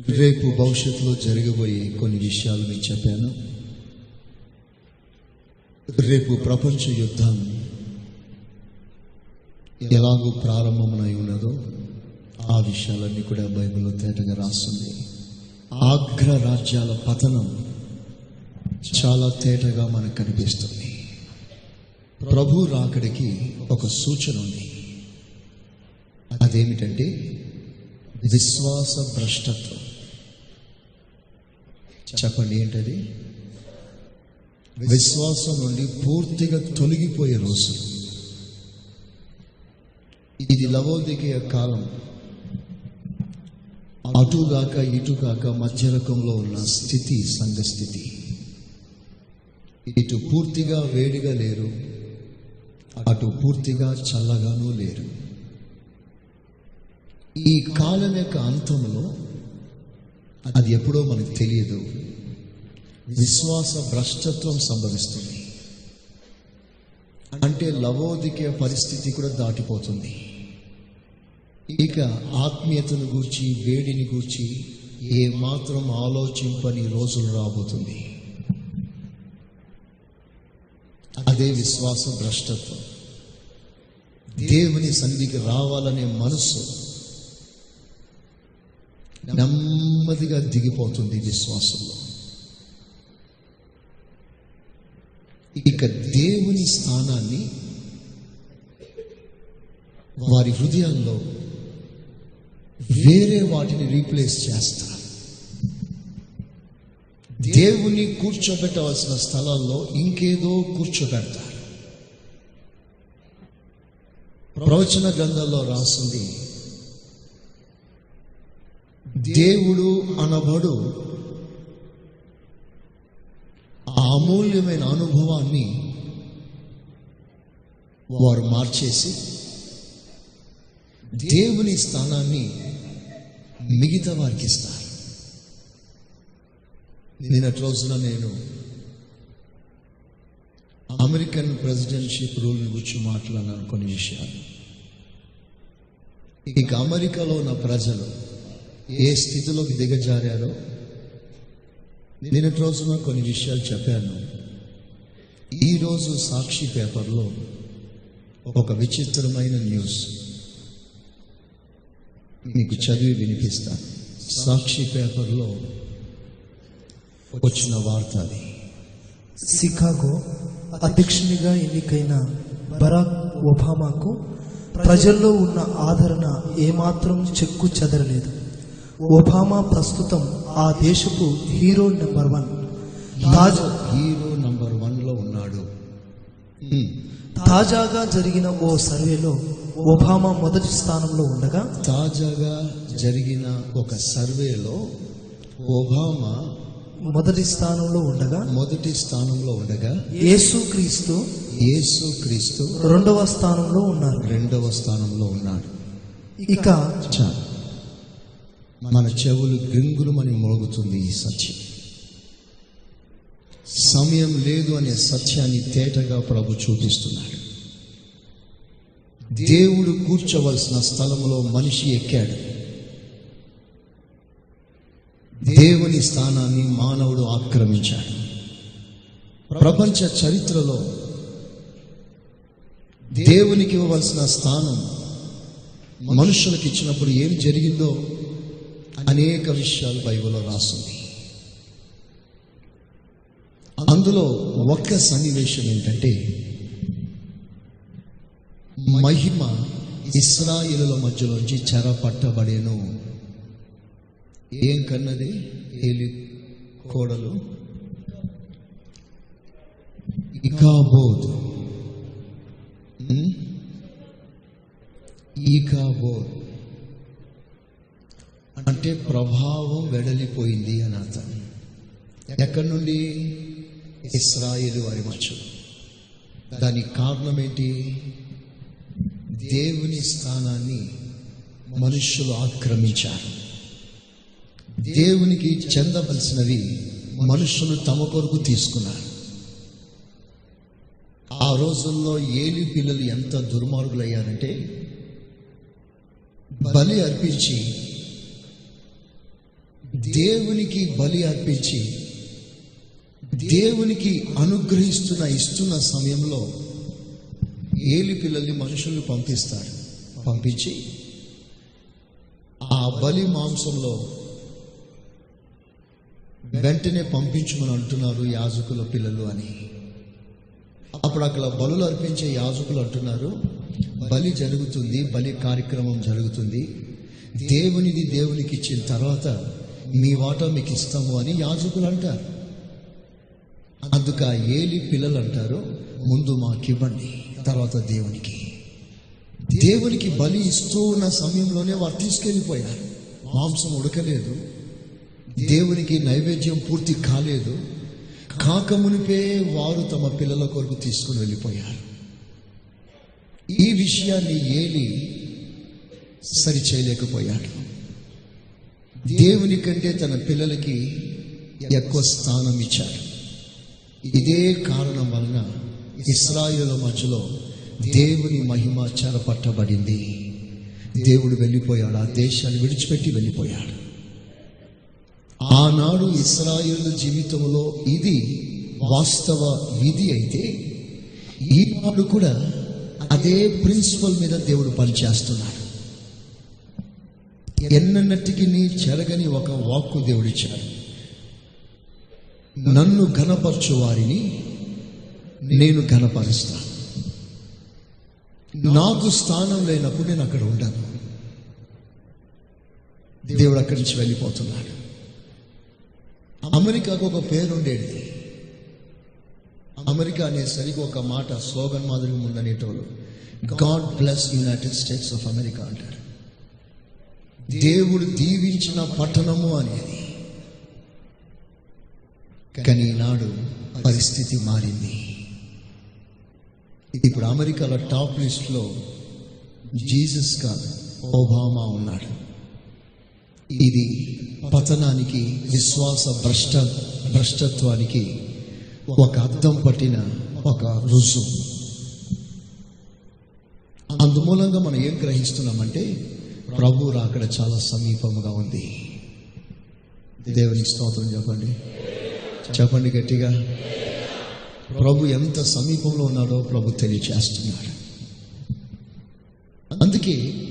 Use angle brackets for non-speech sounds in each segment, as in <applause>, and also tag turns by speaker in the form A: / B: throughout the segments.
A: రేపు భవిష్యత్తులో జరగబోయే కొన్ని విషయాలు మీకు చెప్పాను. రేపు ప్రపంచ యుద్ధం ఎలాగో ప్రారంభమై ఉన్నదో ఆ విషయాలన్నీ కూడా బైబిల్లో తేటగా రాస్తుంది. ఆగ్ర రాజ్యాల పతనం చాలా తేటగా మనకు కనిపిస్తుంది. ప్రభు రాకడికి ఒక సూచన ఉంది. అదేమిటంటే విశ్వాస భ్రష్టత్వం. చెప్పండి. ఏంటది? విశ్వాసం నుండి పూర్తిగా తొలగిపోయే రోజు. ఇది లవోదికయ కాలం. అటుగాక ఇటుగాక మధ్య రకంలో ఉన్న స్థితి సంఘ స్థితి. ఇటు పూర్తిగా వేడిగా లేరు అటు పూర్తిగా చల్లగానూ లేరు. ఈ కాలం యొక్క అంతంలో అది ఎప్పుడో మనకు తెలియదు. విశ్వాస భ్రష్టత్వం సంభవిస్తుంది. అంటే లవోదికే పరిస్థితి కూడా దాటిపోతుంది. ఇక ఆత్మీయతను గూర్చి వేడిని గూర్చి ఏమాత్రం ఆలోచింపని రోజులు రాబోతుంది. అదే విశ్వాస భ్రష్టత్వం దేవుని సన్నిధికి రావాలనే మనస్సు నెమ్మదిగా దిగిపోతుంది విశ్వాసంలో. ఇక దేవుని స్థానాన్ని వారి హృదయాల్లో వేరే వాటిని రీప్లేస్ చేస్తారు. దేవుని కూర్చోబెట్టవలసిన స్థలాల్లో ఇంకేదో కూర్చోబెడతారు. ప్రవచన గ్రంథంలో రాసింది దేవుడు అనబడు. ఆ అమూల్యమైన అనుభవాన్ని వారు మార్చేసి దేవుని స్థానాన్ని మిగతా వారికి ఇస్తారు. నిన్నటి రోజున నేను అమెరికన్ ప్రెసిడెన్షిప్ రూల్ గురించి మాట్లాడినాను కొన్ని విషయాలు. ఇక అమెరికాలో ఉన్న ప్రజలు ఏ స్థితిలోకి దిగజారారో? నిన్నటి రోజున కొన్ని విషయాలు చెప్పాను. ఈరోజు సాక్షి పేపర్లో ఒక విచిత్రమైన న్యూస్. మీకు చదివి వినిపిస్తాను. సాక్షి పేపర్లో వచ్చిన వార్త అది.
B: సికాగో అధ్యక్షునిగా ఎన్నికైన బరాక్ ఒబామాకు ప్రజల్లో ఉన్న ఆదరణ ఏమాత్రం చెక్కు చెదరలేదు. ఒబామా ప్రస్తుతం ఆ దేశపు హీరో నెంబర్ వన్. తాజా
A: హీరో నంబర్ వన్లో ఉన్నాడు.
B: తాజాగా జరిగిన ఓ సర్వేలో ఒబామా మొదటి స్థానంలో ఉండగా
A: తాజాగా జరిగిన ఒక సర్వేలో ఒబామా
B: మొదటి స్థానంలో ఉండగా
A: మొదటి స్థానంలో ఉండగా
B: యేసుక్రీస్తు
A: యేసు క్రీస్తు
B: రెండవ స్థానంలో ఉన్నారు.
A: రెండవ స్థానంలో ఉన్నాడు.
B: ఇక
A: చా మన చెవులు గ్రింగురుమని మోగుతుంది ఈ సత్యం. సమయం లేదు అనే సత్యాన్ని తేటగా ప్రభు చూపిస్తున్నాడు. దేవుడు కూర్చోవలసిన స్థలంలో మనిషి ఎక్కాడు. దేవుని స్థానాన్ని మానవుడు ఆక్రమించాడు. ప్రపంచ చరిత్రలో దేవునికి ఇవ్వవలసిన స్థానం మనుషులకు ఇచ్చినప్పుడు ఏం జరిగిందో అనేక విషయాలు బైబిల్లో రాస్తుంది. అందులో ఒక్క సన్నివేశం ఏంటంటే మహిమ ఇస్రాయిలుల మధ్యలోంచి చెర పట్టబడేను ఏం కన్నది? ఏలి కోడలు. ఇకాబోద్ ఉమ్? అంటే ప్రభావం వెడలిపోయింది అని అర్థం. ఎక్కడి నుండి? ఇస్రాయేలు వారి మధ్యలో దానికి కారణం ఏంటి? దేవుని స్థానాన్ని మనుషులు ఆక్రమించారు. దేవునికి చెందవలసినవి మనుషులు తమ కొరకు తీసుకున్నారు. ఆ రోజుల్లో ఏలి పిల్లలు ఎంత దుర్మార్గులయ్యారంటే బలి అర్పించి దేవునికి బలి అర్పించి దేవునికి అనుగ్రహిస్తున్న ఇస్తున్న సమయంలో ఏలి పిల్లల్ని మనుషుల్ని పంపిస్తారు. పంపించి ఆ బలి మాంసంలో వెంటనే పంపించమని అంటున్నారు యాజకుల పిల్లలు అని. అప్పుడు అక్కడ బలులు అర్పించే యాజకులు అంటున్నారు బలి జరుగుతుంది బలి కార్యక్రమం జరుగుతుంది. దేవునిది దేవునికి ఇచ్చిన తర్వాత మీ వాటా మీకు ఇస్తాము అని యాజకులు అంటారు. అందుకు ఏలి పిల్లలు అంటారు ముందు మాకివ్వండి తర్వాత దేవునికి. దేవునికి బలి ఇస్తూ ఉన్న సమయంలోనే వారు తీసుకెళ్ళిపోయారు. మాంసం ఉడకలేదు దేవునికి నైవేద్యం పూర్తి కాలేదు. కాకమునిపే వారు తమ పిల్లల కొరకు తీసుకుని వెళ్ళిపోయారు. ఈ విషయాన్ని ఏలి సరి చేయలేకపోయాడు దేవుని కంటే తన పిల్లలకి ఎక్కువ స్థానం ఇచ్చాడు ఇదే కారణం వలన ఇస్రాయేల్ మధ్యలో దేవుని మహిమ చెరపట్టబడింది. దేవుడు వెళ్ళిపోయాడు ఆ దేశాన్ని విడిచిపెట్టి వెళ్ళిపోయాడు. ఆనాడు ఇస్రాయేల్ జీవితంలో ఇది వాస్తవ విధి అయితే ఈనాడు కూడా అదే ప్రిన్సిపల్ మీద దేవుడు పనిచేస్తున్నాడు. ఎన్నటికి నీ చెరగని ఒక వాక్కు దేవుడిచ్చాడు. నన్ను ఘనపరచు వారిని నేను ఘనపరుస్తాను నాకు స్థానం లేనప్పుడు నేను అక్కడ ఉండను. దేవుడు అక్కడి నుంచి వెళ్ళిపోతున్నాడు. అమెరికాకు ఒక పేరు ఉండేది. అమెరికా అనేసరికి ఒక మాట స్లోగన్ మాదిరిగా ఉందనేటోళ్ళు. God bless United States of America అంటారు. దేవుడు దీవించిన పట్టణము అనేది కానీ ఈనాడు పరిస్థితి మారింది. ఇప్పుడు అమెరికాలో టాప్ లిస్ట్లో జీసస్ కాదు ఒబామా ఉన్నాడు. ఇది పతనానికి విశ్వాస భ్రష్ట భ్రష్టత్వానికి ఒక అర్థం పట్టిన ఒక రుజువు. అందుమూలంగా మనం ఏం గ్రహిస్తున్నామంటే ప్రభు రాకడ చాలా సమీపముగా ఉంది. దేవునికి స్తోత్రం చెప్పండి. చెప్పండి గట్టిగా. ప్రభు ఎంత సమీపంలో ఉన్నాడో ప్రభు తెలియచేస్తున్నాడు. అందుకే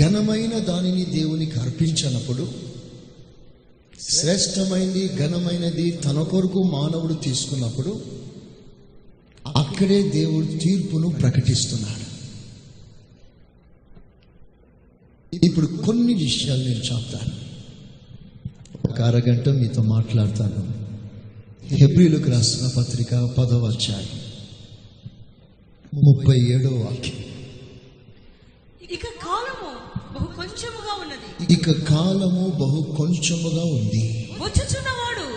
A: ఘనమైన దానిని దేవునికి అర్పించినప్పుడు శ్రేష్టమైనది ఘనమైనది తన కొరకు మానవుడు తీసుకున్నప్పుడు అక్కడే దేవుడు తీర్పును ప్రకటిస్తున్నాడు. ఇప్పుడు కొన్ని విషయాలు నేను చెప్తాను. ఒక అరగంట మీతో మాట్లాడతాను. హెబ్రిలకు రాసిన పత్రిక పదవ అధ్యాయం ముప్పై ఏడో వాక్యం.
C: ఇక కాలము బహు కొంచెముగా ఉన్నది.
A: ఇక కాలము బహు కొంచెముగా ఉంది.
C: వచ్చుచున్నవాడు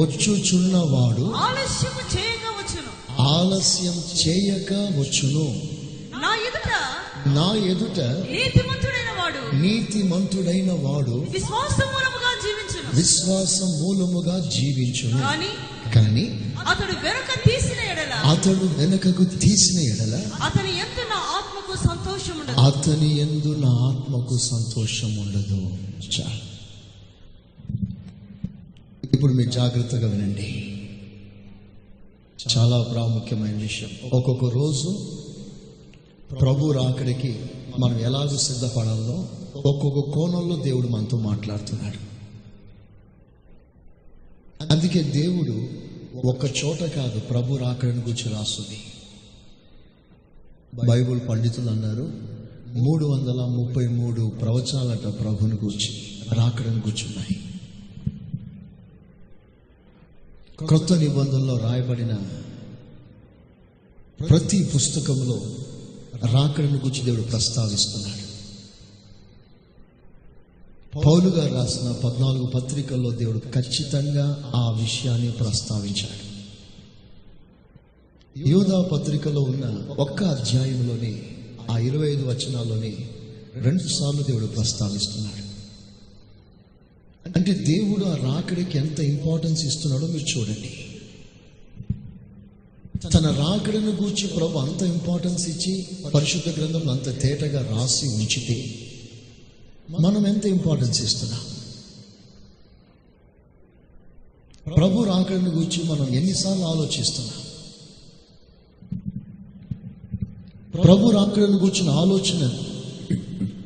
A: వచ్చుచున్నవాడు
C: ఆలస్యము చేయక వచ్చును.
A: ఆలస్యం చేయక వచ్చును.
C: నా ఎదుట
A: నా ఎదుట
C: నీతిమంతుడైన వాడు.
A: నీతిమంతుడైన వాడు
C: విశ్వాస మూలముగా జీవించును.
A: విశ్వాస మూలముగా జీవించును.
C: కానీ
A: కానీ
C: అతడు వెనుక తీసిన ఎడల.
A: అతడు వెనకకు తీసిన ఎడల
C: అతని ఎంత నా ఆత్మకు సంతోషం ఉండదు.
A: అతని ఎందు నా ఆత్మకు సంతోషం ఉండదు. చాలు ఇప్పుడు మీరు జాగ్రత్తగా వినండి. చాలా ప్రాముఖ్యమైన విషయం. ఒక్కొక్క రోజు ప్రభు రాకడికి మనం ఎలాగ సిద్ధపడాలో ఒక్కొక్క కోణంలో దేవుడు మనతో మాట్లాడుతున్నాడు. అందుకే దేవుడు ఒక్క చోట కాదు ప్రభు రాకడిని గురించి రాస్తుంది. బైబుల్ పండితులు అన్నారు మూడు వందల ముప్పై మూడు ప్రవచనాలట ప్రభుని గూర్చి రాకడని కూర్చున్నాయి క్రొత్త నిబంధనలో రాయబడిన ప్రతి పుస్తకంలో రాకడను గురించి దేవుడు ప్రస్తావిస్తున్నాడు. పౌలు గారు రాసిన పద్నాలుగు పత్రికల్లో దేవుడు ఖచ్చితంగా ఆ విషయాన్ని ప్రస్తావించాడు. యోధా పత్రికలో ఉన్న ఒక్క అధ్యాయంలోనే ఆ ఇరవై ఐదు వచనాల్లోనే రెండు సార్లు దేవుడు ప్రస్తావిస్తున్నాడు. అంటే దేవుడు ఆ రాకడికి ఎంత ఇంపార్టెన్స్ ఇస్తున్నాడో మీరు చూడండి. తన రాకడను గూర్చి ప్రభు అంత ఇంపార్టెన్స్ ఇచ్చి పరిశుద్ధ గ్రంథంలో అంత తేటగా రాసి ఉంచితే మనం ఎంత ఇంపార్టెన్స్ ఇస్తున్నాం? ప్రభు రాకడను గూర్చి మనం ఎన్నిసార్లు ఆలోచిస్తున్నాం? ప్రభు రాకడను గూర్చిన ఆలోచన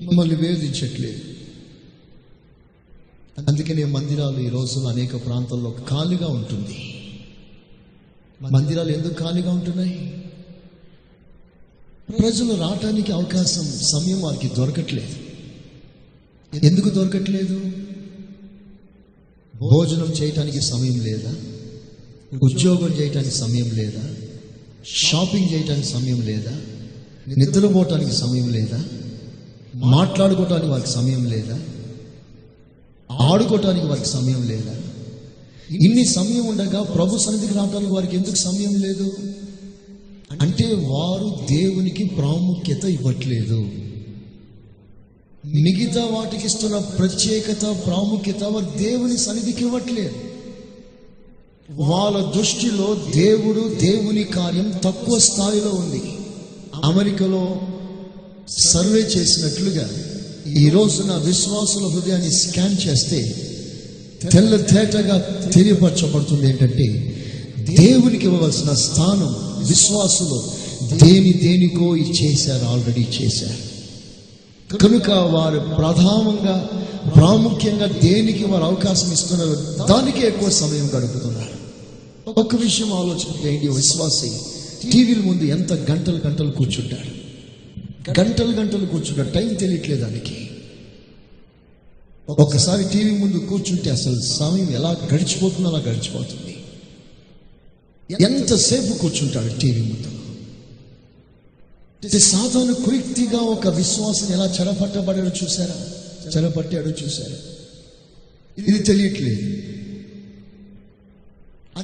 A: మిమ్మల్ని వేధించట్లేదు. అందుకనే మందిరాలు ఈ రోజులు అనేక ప్రాంతాల్లో ఖాళీగా ఉంటుంది. మందిరాలు ఎందుకు ఖాళీగా ఉంటున్నాయి? ప్రజలు రావటానికి అవకాశం సమయం వారికి దొరకట్లేదు. ఎందుకు దొరకట్లేదు? భోజనం చేయటానికి సమయం లేదా? ఉద్యోగం చేయటానికి సమయం లేదా? షాపింగ్ చేయటానికి సమయం లేదా? నిద్రపోవటానికి సమయం లేదా? మాట్లాడుకోవటానికి వారికి సమయం లేదా? ఆడుకోవటానికి వారికి సమయం లేదా? ఇన్ని సమయం ఉండగా ప్రభు సన్నిధికి రావడానికి వారికి ఎందుకు సమయం లేదు? అంటే వారు దేవునికి ప్రాముఖ్యత ఇవ్వట్లేదు. మిగతా వాటికి ఇస్తున్న ప్రత్యేకత ప్రాముఖ్యత వారు దేవుని సన్నిధికి ఇవ్వట్లేదు. వాళ్ళ దృష్టిలో దేవుడు దేవుని కార్యం తక్కువ స్థాయిలో ఉంది. అమెరికాలో సర్వే చేసినట్లుగా ఈ రోజున విశ్వాసుల హృదయాన్ని స్కాన్ చేస్తే తెల్ల తేటగా తెలియపరచబడుతుంది ఏంటంటే దేవునికి ఇవ్వవలసిన స్థానం విశ్వాసులు దేని దేనికో చేశారు ఆల్రెడీ చేశారు కనుక వారు ప్రధానంగా ప్రాముఖ్యంగా దేనికి వారు అవకాశం ఇస్తున్నారు దానికే ఎక్కువ సమయం గడుపుతున్నారు. ఒక విషయం ఆలోచించేయండి విశ్వాసి. టీవీల ముందు ఎంత గంటలు గంటలు కూర్చుంటాడు గంటలు గంటలు కూర్చుంటాడు టైం తెలియట్లేదు దానికి. ఒక్కసారి టీవీ ముందు కూర్చుంటే అసలు సమయం ఎలా గడిచిపోతుందో అలా గడిచిపోతుంది. ఎంతసేపు కూర్చుంటాడు టీవీ ముందు? ఇది సాధారణ కుయుక్తిగా ఒక విశ్వాసం ఎలా చెరపట్టబడాడో చూసారా చెరపట్టాడో చూసారా ఇది తెలియట్లేదు.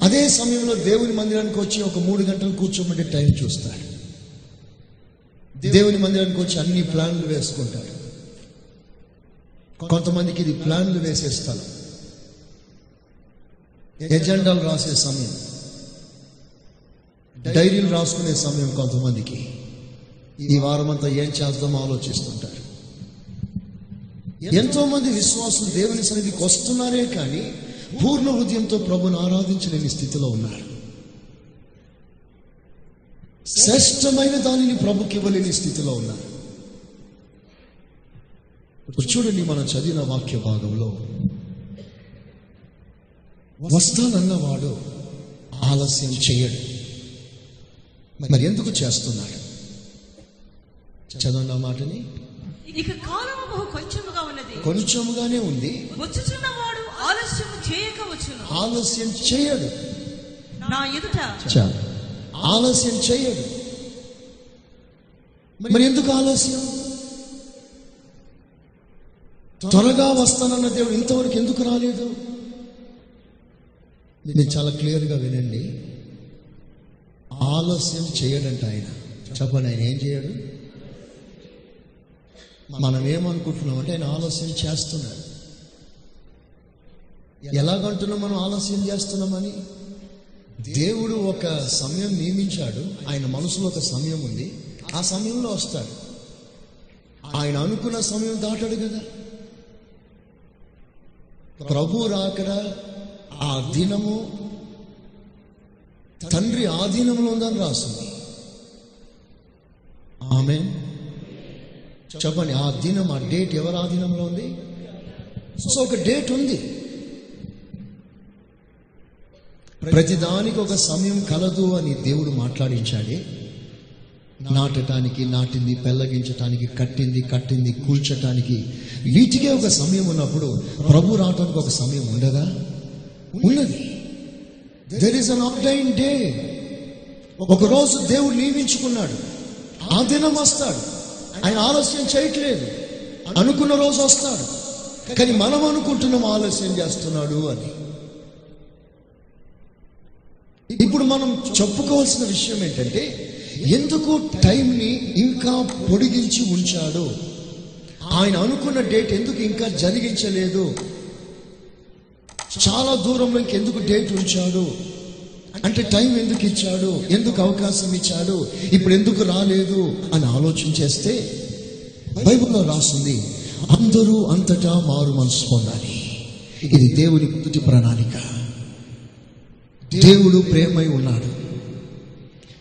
A: అదే సమయంలో దేవుని మందిరానికి వచ్చి ఒక మూడు గంటలు కూర్చోమంటే టైం చూస్తాడు దేవుని మందిరానికి వచ్చి అన్ని ప్లాన్లు వేసుకుంటాడు కొంతమందికి ఇది ప్లాన్లు వేసే స్థలం. ఎజెండాలు రాసే సమయం. డైరీలు రాసుకునే సమయం కొంతమందికి. ఈ వారమంతా ఏం చేద్దామో ఆలోచిస్తుంటారు. ఎంతో మంది విశ్వాసులు దేవుని సన్నిధికి వస్తున్నారే కానీ పూర్ణ హృదయంతో ప్రభుని ఆరాధించలేని స్థితిలో ఉన్నారు. శ్రేష్టమైన దానిని ప్రభుకి ఇవ్వలేని స్థితిలో ఉన్నారు. ఇప్పుడు చూడండి మనం చదివిన వాక్య భాగంలో. వస్తానన్నవాడు ఆలస్యం చేయడు. మరి ఎందుకు చేస్తున్నాడు? చదవండి ఆ మాటని.
C: ఇక కాలము బహు కొంచెముగా ఉన్నది.
A: కొంచెముగానే ఉంది.
C: వచ్చుచున్నవాడు ఆలస్యము చేయక వచ్చును.
A: ఆలస్యం చేయడు.
C: నా ఎదుట
A: చాలు ఆలస్యం చేయడు. మరి ఎందుకు ఆలస్యం? త్వరగా వస్తానన్న దేవుడు ఇంతవరకు ఎందుకు రాలేదు? నేను చాలా క్లియర్గా వినండి. ఆలస్యం చేయడంట ఆయన. చెప్పండి ఆయన ఏం చేయడు? మనం ఏమనుకుంటున్నాం అంటే ఆయన ఆలస్యం చేస్తున్నాడు. ఎలాగంటున్నాం మనం ఆలస్యం చేస్తున్నామని? దేవుడు ఒక సమయం నియమించాడు. ఆయన మనసులో ఒక సమయం ఉంది. ఆ సమయంలో వస్తాడు. ఆయన అనుకున్న సమయం దాటాడు కదా. ప్రభు రాకడ ఆ దినము తండ్రి ఆధీనంలో ఉందని రాస్తుంది ఆమె చెప్పండి ఆ దినం ఆ డేట్ ఎవరి ఆధీనంలో ఉంది? సో ఒక డేట్ ఉంది. ప్రతిదానికి ఒక సమయం కలదు అని దేవుడు మాట్లాడించాడే. నాటటానికి నాటింది పెళ్ళగించటానికి కట్టింది కట్టింది కూల్చటానికి. వీటికే ఒక సమయం ఉన్నప్పుడు ప్రభు రావటానికి ఒక సమయం ఉండదా? ఉన్నది. దెర్ ఇస్ అన్ అప్డైన్ డే ఒక రోజు దేవుడు నియమించుకున్నాడు. ఆ దినం వస్తాడు. ఆయన ఆలస్యం చేయట్లేదు. అనుకున్న రోజు వస్తాడు. కానీ మనం అనుకుంటున్నాం ఆలస్యం చేస్తున్నాడు అని. ఇప్పుడు మనం చెప్పుకోవాల్సిన విషయం ఏంటంటే ఎందుకు టైంని ఇంకా పొడిగించి ఉంచాడు? ఆయన అనుకున్న డేట్ ఎందుకు ఇంకా జరిగించలేదు? చాలా దూరంలో ఇంకెందుకు డేట్ ఉంచాడు? అంటే టైం ఎందుకు ఇచ్చాడు? ఎందుకు అవకాశం ఇచ్చాడు? ఇప్పుడు ఎందుకు రాలేదు? అని ఆలోచన చేస్తే బైబిల్లో రాసింది అందరూ అంతటా మారు మనసు పొందాలి. ఇది దేవుని పుట్టి ప్రణాళిక. దేవుడు ప్రేమై ఉన్నాడు.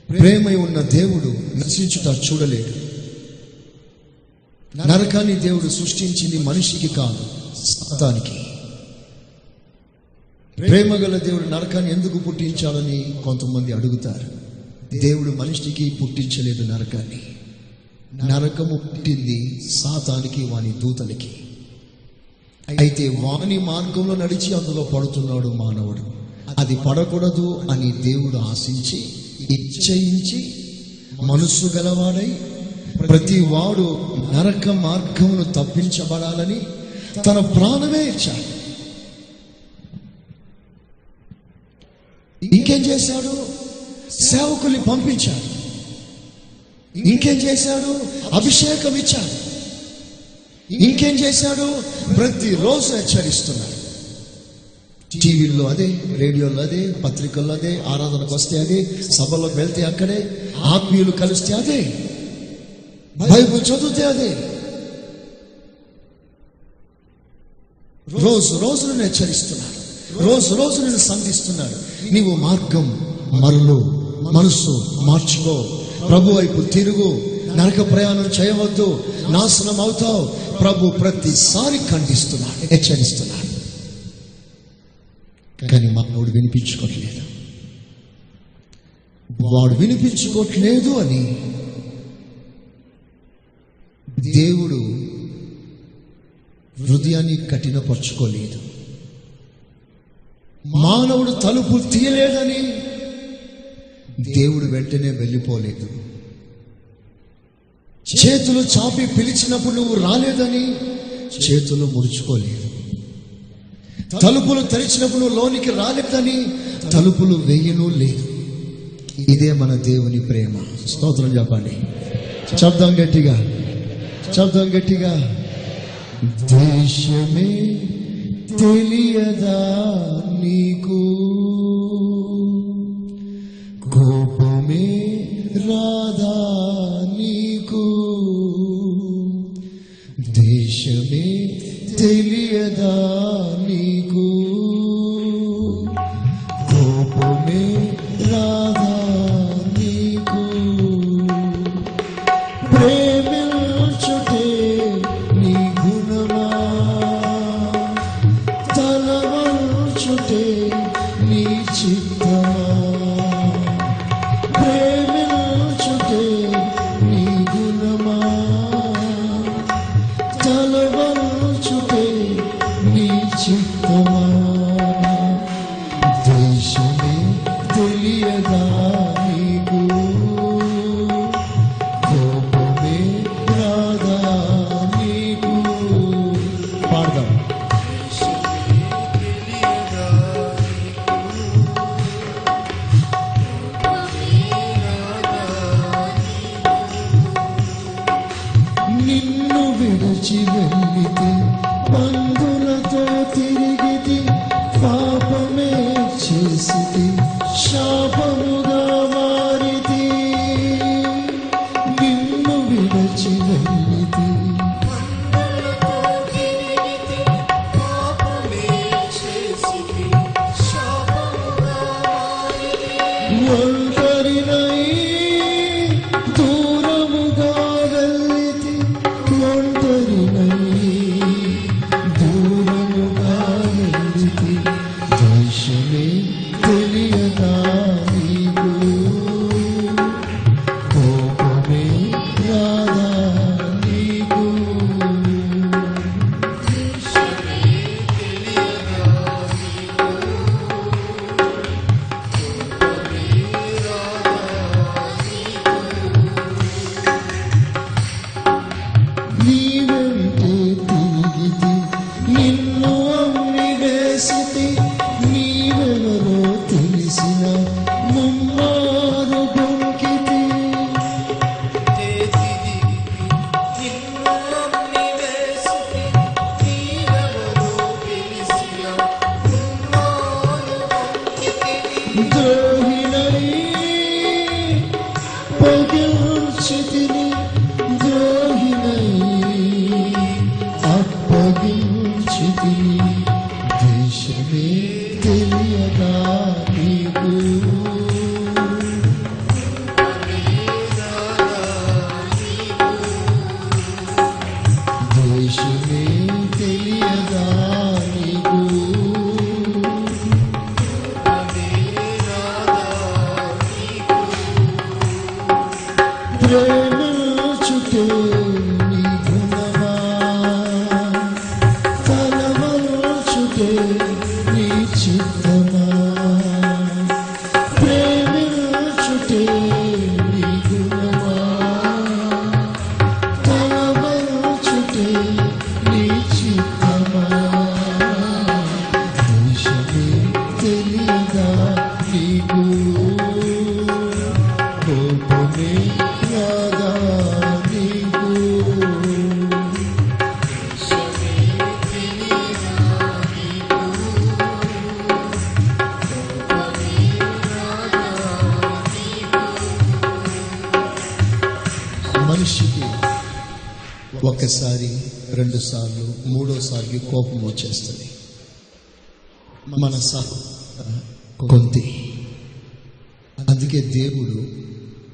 A: ప్రేమై ఉన్న దేవుడు నశించుట చూడలేడు. నరకాన్ని దేవుడు సృష్టించింది మనిషికి కాదు సాతానికి ప్రేమ గల దేవుడు నరకాన్ని ఎందుకు పుట్టించాలని కొంతమంది అడుగుతారు. దేవుడు మనిషికి పుట్టించలేదు నరకాన్ని. నరకము పుట్టింది సాతానికి వాని దూతలకి. అయితే వాని మార్గంలో నడిచి అందులో పడుతున్నాడు మానవుడు. అది పడకూడదు అని దేవుడు ఆశించి ఇచ్చయించి మనస్సు గలవాడై ప్రతి వాడు నరక మార్గమును తప్పించబడాలని తన ప్రాణమే ఇచ్చాడు. ఇంకేం చేశాడు? సేవకుల్ని పంపించాడు. ఇంకేం చేశాడు? అభిషేకం ఇచ్చాడు. ఇంకేం చేశాడు? ప్రతిరోజు హెచ్చరిస్తున్నాడు. టీవీల్లో అదే రేడియోలో అదే పత్రికల్లో అదే ఆరాధనకు వస్తే అదే సభలోకి వెళ్తే అక్కడే ఆత్మీయులు కలిస్తే అదే బైబుల్ చదివితే అదే. రోజు రోజు నేను హెచ్చరిస్తున్నాడు రోజు రోజు నేను సంధిస్తున్నాడు నీవు మార్గం మరలు మనస్సు మార్చుకో. ప్రభు వైపు తిరుగు. నరక ప్రయాణం చేయవద్దు. నాశనం అవుతావు. ప్రభు ప్రతిసారి ఖండిస్తున్నాడు హెచ్చరిస్తున్నాడు. కానీ మానవుడు వినిపించుకోవట్లేదు వాడు వినిపించుకోవట్లేదు అని దేవుడు హృదయాన్ని కఠినపరుచుకోలేదు. మానవుడు తలుపు తీయలేదని దేవుడు వెంటనే వెళ్ళిపోలేదు. చేతులు చాపి పిలిచినప్పుడు నువ్వు రాలేదని చేతులు ముడుచుకోలేదు. తలుపులు తెరిచినప్పుడు లోనికి రాలేదని తలుపులు వేయను లేదు. ఇదే మన దేవుని ప్రేమ. స్తోత్రం చెప్పండి. శబ్దం గట్టిగా. శబ్దం గట్టిగా. దేశమే తెలియదా నీకు? కోపమే రాదా నీకు? దేశమే తెలియదా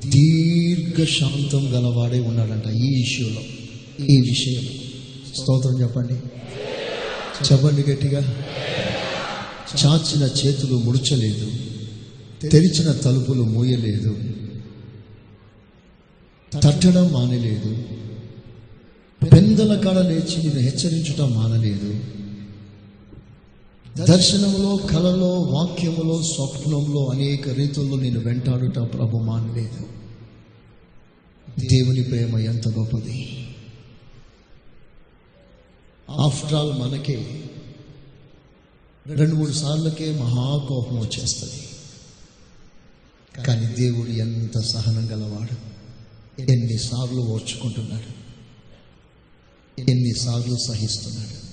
A: దీర్ఘ శాంతం గలవాడే ఉన్నాడంట ఈ ఇష్యూలో ఈ విషయం స్తోత్రం చెప్పండి. చెప్పండి గట్టిగా. చాచిన చేతులు ముడుచలేదు తెరిచిన తలుపులు మూయలేదు తట్టడం మానలేదు పెందల కాడ లేచి నేను హెచ్చరించడం మానలేదు. దర్శనంలో కలలో వాక్యములో స్వప్నంలో అనేక రీతుల్లో నేను వెంటాడుట ప్రభు మానలేదు. దేవుని ప్రేమ ఎంత గొప్పది. ఆఫ్టర్ ఆల్ మనకే రెండు మూడు సార్లకే మహాకోపం వచ్చేస్తుంది. కానీ దేవుడు ఎంత సహనం గలవాడు. ఎన్నిసార్లు ఓర్చుకుంటున్నాడు. ఎన్నిసార్లు సహిస్తున్నాడు.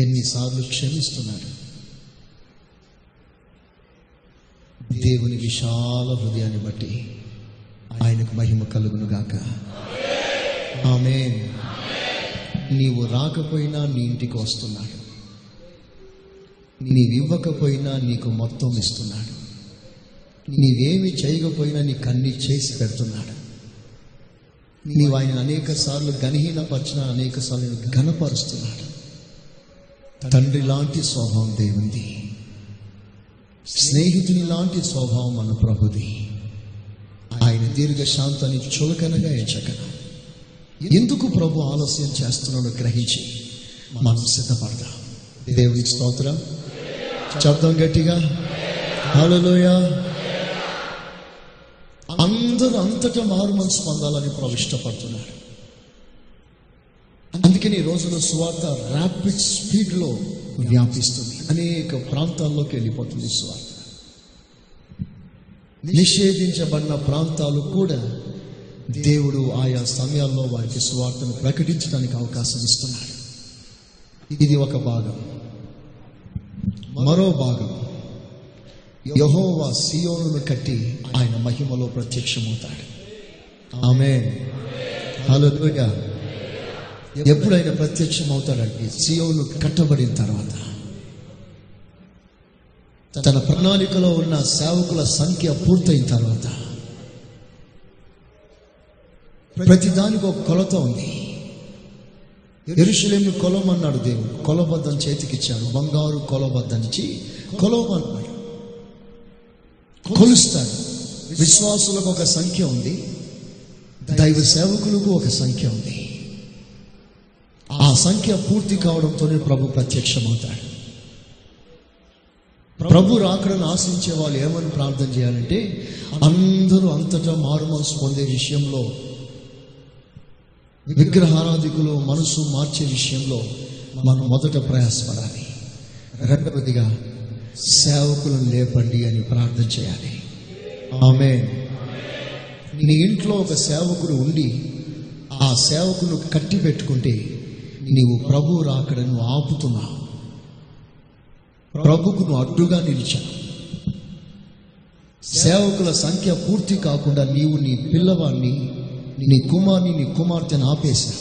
A: ఎన్నిసార్లు క్షమిస్తున్నాడు? దేవుని విశాల హృదయాన్ని బట్టి ఆయనకు మహిమ కలుగును గాక. ఆమె నీవు రాకపోయినా నీ ఇంటికి వస్తున్నాడు. నీవివ్వకపోయినా నీకు మొత్తం ఇస్తున్నాడు. నీవేమి చేయకపోయినా నీకు అన్ని చేసి పెడుతున్నాడు. నీవు ఆయన అనేక సార్లు గణహీనపరిచిన అనేక సార్లు ఘనపరుస్తున్నాడు. తండ్రి లాంటి స్వభావం దేవుంది స్నేహితుని లాంటి స్వభావం మన ప్రభుది. ఆయన దీర్ఘశాంతాన్ని చులకనగా ఎంచకన ఎందుకు ప్రభు ఆలస్యం చేస్తున్నాడో గ్రహించి మనం సిద్ధపడదాం. దేవునికి స్తోత్రం. చెప్దాం గట్టిగా. హలోయ అందరూ అంతటా మారు మనసు పొందాలని ప్రభు ఇష్టపడుతున్నాడు అందుకని ఈ రోజున సువార్త ర్యాపిడ్ స్పీడ్లో వ్యాపిస్తుంది. అనేక ప్రాంతాల్లోకి వెళ్ళిపోతుంది సువార్త. నిషేధించబడిన ప్రాంతాలు కూడా దేవుడు ఆయా సమయాల్లో వారికి సువార్తను ప్రకటించడానికి అవకాశం ఇస్తున్నాడు ఇది ఒక భాగం. మరో భాగం. యహోవా సియోను కట్టి ఆయన మహిమలో ప్రత్యక్షమవుతాడు. ఆమె హలో ఎప్పుడు ఆయన ప్రత్యక్షం అవుతాడండి సియోను కట్టబడిన తర్వాత తన ప్రణాళికలో ఉన్న సేవకుల సంఖ్య పూర్తయిన తర్వాత ప్రతిదానికి ఒక కొలత ఉంది. ఎరుషులేమి కొలమన్నాడు దేవుడు. కొలబద్దం చేతికిచ్చాడు. బంగారు కొలబద్దనిచ్చి కొలవమన్నాడు. కొలుస్తాడు. విశ్వాసులకు ఒక సంఖ్య ఉంది. దైవ సేవకులకు ఒక సంఖ్య ఉంది. ఆ సంఖ్య పూర్తి కావడంతోనే ప్రభు ప్రత్యక్షమవుతాడు. ప్రభు రాకడను ఆశించే వాళ్ళు ఏమని ప్రార్థన చేయాలంటే అందరూ అంతటా మారు మనసు పొందే విషయంలో విగ్రహారాధికులు మనసు మార్చే విషయంలో మనం మొదట ప్రయాసపడాలి. రెండవదిగా సేవకులను లేపండి అని ప్రార్థన చేయాలి. ఆమె నీ ఇంట్లో ఒక సేవకుడు ఉండి ఆ సేవకును కట్టి పెట్టుకుంటే నీవు ప్రభు రాకడను ఆపుతున్నావు. ప్రభుకు నువ్వు అడ్డుగా నిలిచావు. సేవకుల సంఖ్య పూర్తి కాకుండా నీవు నీ పిల్లవాడిని నీ కుమార్ని నీ కుమార్తెను ఆపేశా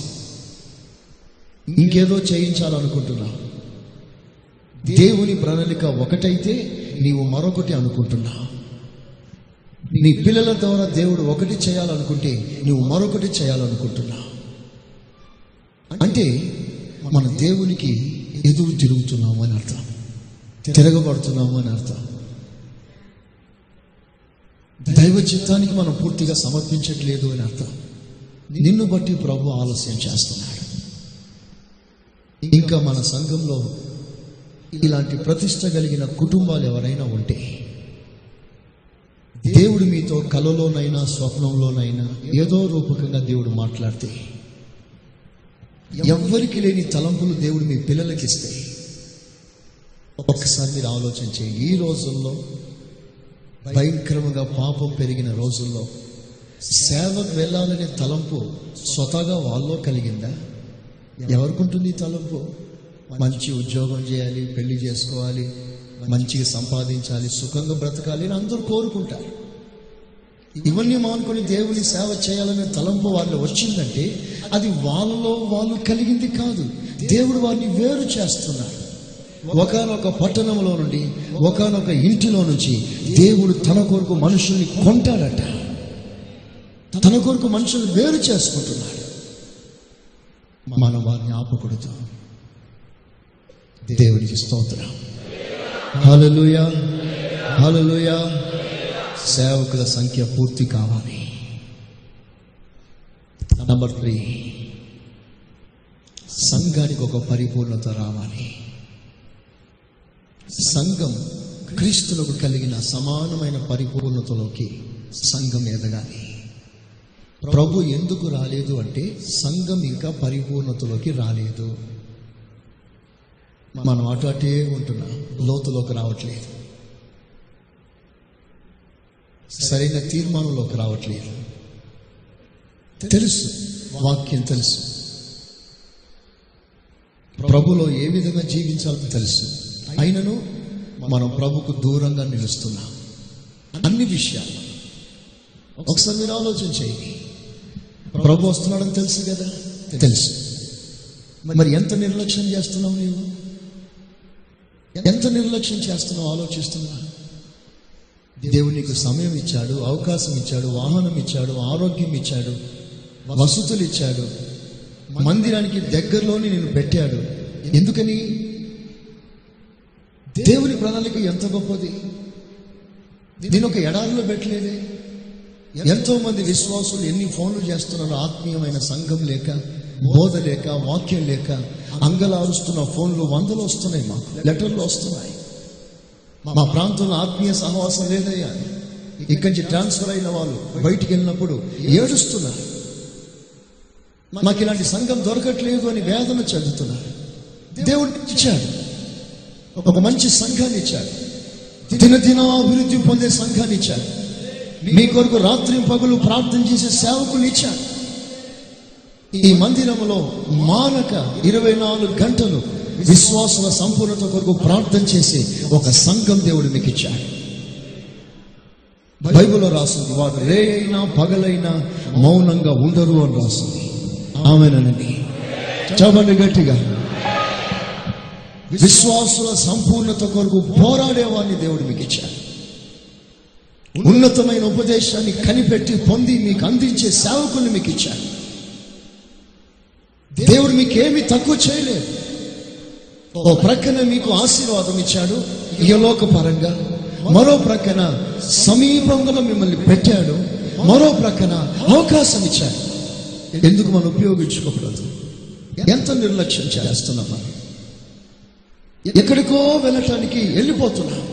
A: ఇంకేదో చేయించాలనుకుంటున్నా దేవుని ప్రణాళిక ఒకటైతే నీవు మరొకటి అనుకుంటున్నా నీ పిల్లల ద్వారా దేవుడు ఒకటి చేయాలనుకుంటే నువ్వు మరొకటి చేయాలనుకుంటున్నావు. అంటే మన దేవునికి ఎదురు తిరుగుతున్నాము అని అర్థం. తిరగబడుతున్నాము అని అర్థం. దైవ చిత్తానికి మనం పూర్తిగా సమర్పించట్లేదు అని అర్థం. నిన్ను బట్టి ప్రభు ఆలస్యం చేస్తున్నాడు. ఇంకా మన సంఘంలో ఇలాంటి ప్రతిష్ట కలిగిన కుటుంబాలు ఎవరైనా ఉంటే దేవుడు మీతో కలలోనైనా స్వప్నంలోనైనా ఏదో రూపకంగా దేవుడు మాట్లాడితే ఎవ్వరికి లేని తలంపులు దేవుడు మీ పిల్లలకి ఇస్తే. ఒక్కసారి మీరు ఆలోచించే ఈ రోజుల్లో భయంకరంగా పాపం పెరిగిన రోజుల్లో సేవకు వెళ్ళాలనే తలంపు స్వతగా వాళ్ళలో కలిగిందా? ఎవరికుంటుంది ఈ తలంపు? మంచి ఉద్యోగం చేయాలి పెళ్ళి చేసుకోవాలి మంచిగా సంపాదించాలి సుఖంగా బ్రతకాలి అని అందరూ కోరుకుంటారు. ఇవన్నీ మానుకొని దేవుని సేవ చేయాలనే తలంపు వాళ్ళు వచ్చిందంటే అది వాళ్ళలో వాళ్ళు కలిగింది కాదు. దేవుడు వారిని వేరు చేస్తున్నాడు. ఒకనొక పట్టణంలో నుండి ఒకనొక ఇంటిలో నుంచి దేవుడు తన కొరకు మనుషుల్ని కొంటాడట. తన కొరకు మనుషులు వేరు చేసుకుంటున్నాడు. మనం వారిని ఆపకూడదు. దేవుడికి స్తోత్రం. హలలుయా హలలుయా సేవకుల సంఖ్య పూర్తి కావాలి. నంబర్ త్రీ సంఘానికి ఒక పరిపూర్ణత రావాలి. సంఘం క్రీస్తులకు కలిగిన సమానమైన పరిపూర్ణతలోకి సంఘం ఎదగాలి. ప్రభు ఎందుకు రాలేదు అంటే సంఘం ఇంకా పరిపూర్ణతలోకి రాలేదు. మనం అటు అటే ఉంటున్నాం. లోతులోకి రావట్లేదు. సరైన తీర్మానంలోకి రావట్లేదు. తెలుసు వాక్యం తెలుసు. ప్రభులో ఏ విధంగా జీవించాలో తెలుసు. అయినను మనం ప్రభుకు దూరంగా నిలుస్తున్నాం. అన్ని విషయాలు. ఒకసారి మీరు ఆలోచన చేయండి. ప్రభు వస్తున్నాడని తెలుసు కదా? తెలుసు. మరి ఎంత నిర్లక్ష్యం చేస్తున్నావు నీవు? ఎంత నిర్లక్ష్యం చేస్తున్నావు? ఆలోచిస్తున్నావు? దేవుడు నీకు సమయం ఇచ్చాడు అవకాశం ఇచ్చాడు వాహనం ఇచ్చాడు ఆరోగ్యం ఇచ్చాడు వసతులు ఇచ్చాడు. మందిరానికి దగ్గరలోని నేను పెట్టాడు. ఎందుకని? దేవుని ప్రణాళిక ఎంత గొప్పది. నేను ఒక ఎడారిలో పెట్టలేదే. ఎంతో మంది విశ్వాసులు ఎన్ని ఫోన్లు చేస్తున్నారు ఆత్మీయమైన సంఘం లేక బోధ లేక వాక్యం లేక అంగలారుస్తున్న ఫోన్లు వందలు వస్తున్నాయి మాకు లెటర్లు వస్తున్నాయి. మా ప్రాంతంలో ఆత్మీయ సహవాసం లేదయ్యా. ఇక్కడి నుంచి ట్రాన్స్ఫర్ అయిన వాళ్ళు బయటికి వెళ్ళినప్పుడు ఏడుస్తున్నారు. మాకు ఇలాంటి సంఘం దొరకట్లేదు అని వేదన చెందుతున్నారు. దేవుడు ఇచ్చాడు. ఒక మంచి సంఘాన్ని ఇచ్చాడు. దినదిన అభివృద్ధి పొందే సంఘాన్ని ఇచ్చాడు. మీ కొరకు రాత్రి పగులు ప్రార్థన చేసే సేవకులు ఇచ్చాడు. ఈ మందిరంలో మానక ఇరవై నాలుగు గంటలు విశ్వాసుల సంపూర్ణత కొరకు ప్రార్థన చేసే ఒక సంఘం దేవుడు మీకు ఇచ్చాడు. బైబిల్లో రాసింది వారు రే అయినా పగలైనా మౌనంగా ఉండరు అని రాస్తుంది ఆమెనండి చవండి గట్టిగా. విశ్వాసుల సంపూర్ణత కొరకు పోరాడేవాడిని దేవుడు మీకు ఇచ్చాడు. ఉన్నతమైన ఉపదేశాన్ని కనిపెట్టి పొంది మీకు అందించే సేవకుల్ని మీకు ఇచ్చాడు. దేవుడు మీకు తక్కువ చేయలేదు. ఓ ప్రక్కన మీకు ఆశీర్వాదం ఇచ్చాడు. యలోక పరంగా మరో ప్రక్కన సమీపంలో మిమ్మల్ని పెట్టాడు. మరో ప్రక్కన అవకాశం ఇచ్చాడు. ఎందుకు మనం ఉపయోగించుకోకూడదు? ఎంత నిర్లక్ష్యం చేస్తున్నాం మనం? ఎక్కడికో వెళ్ళటానికి వెళ్ళిపోతున్నాం.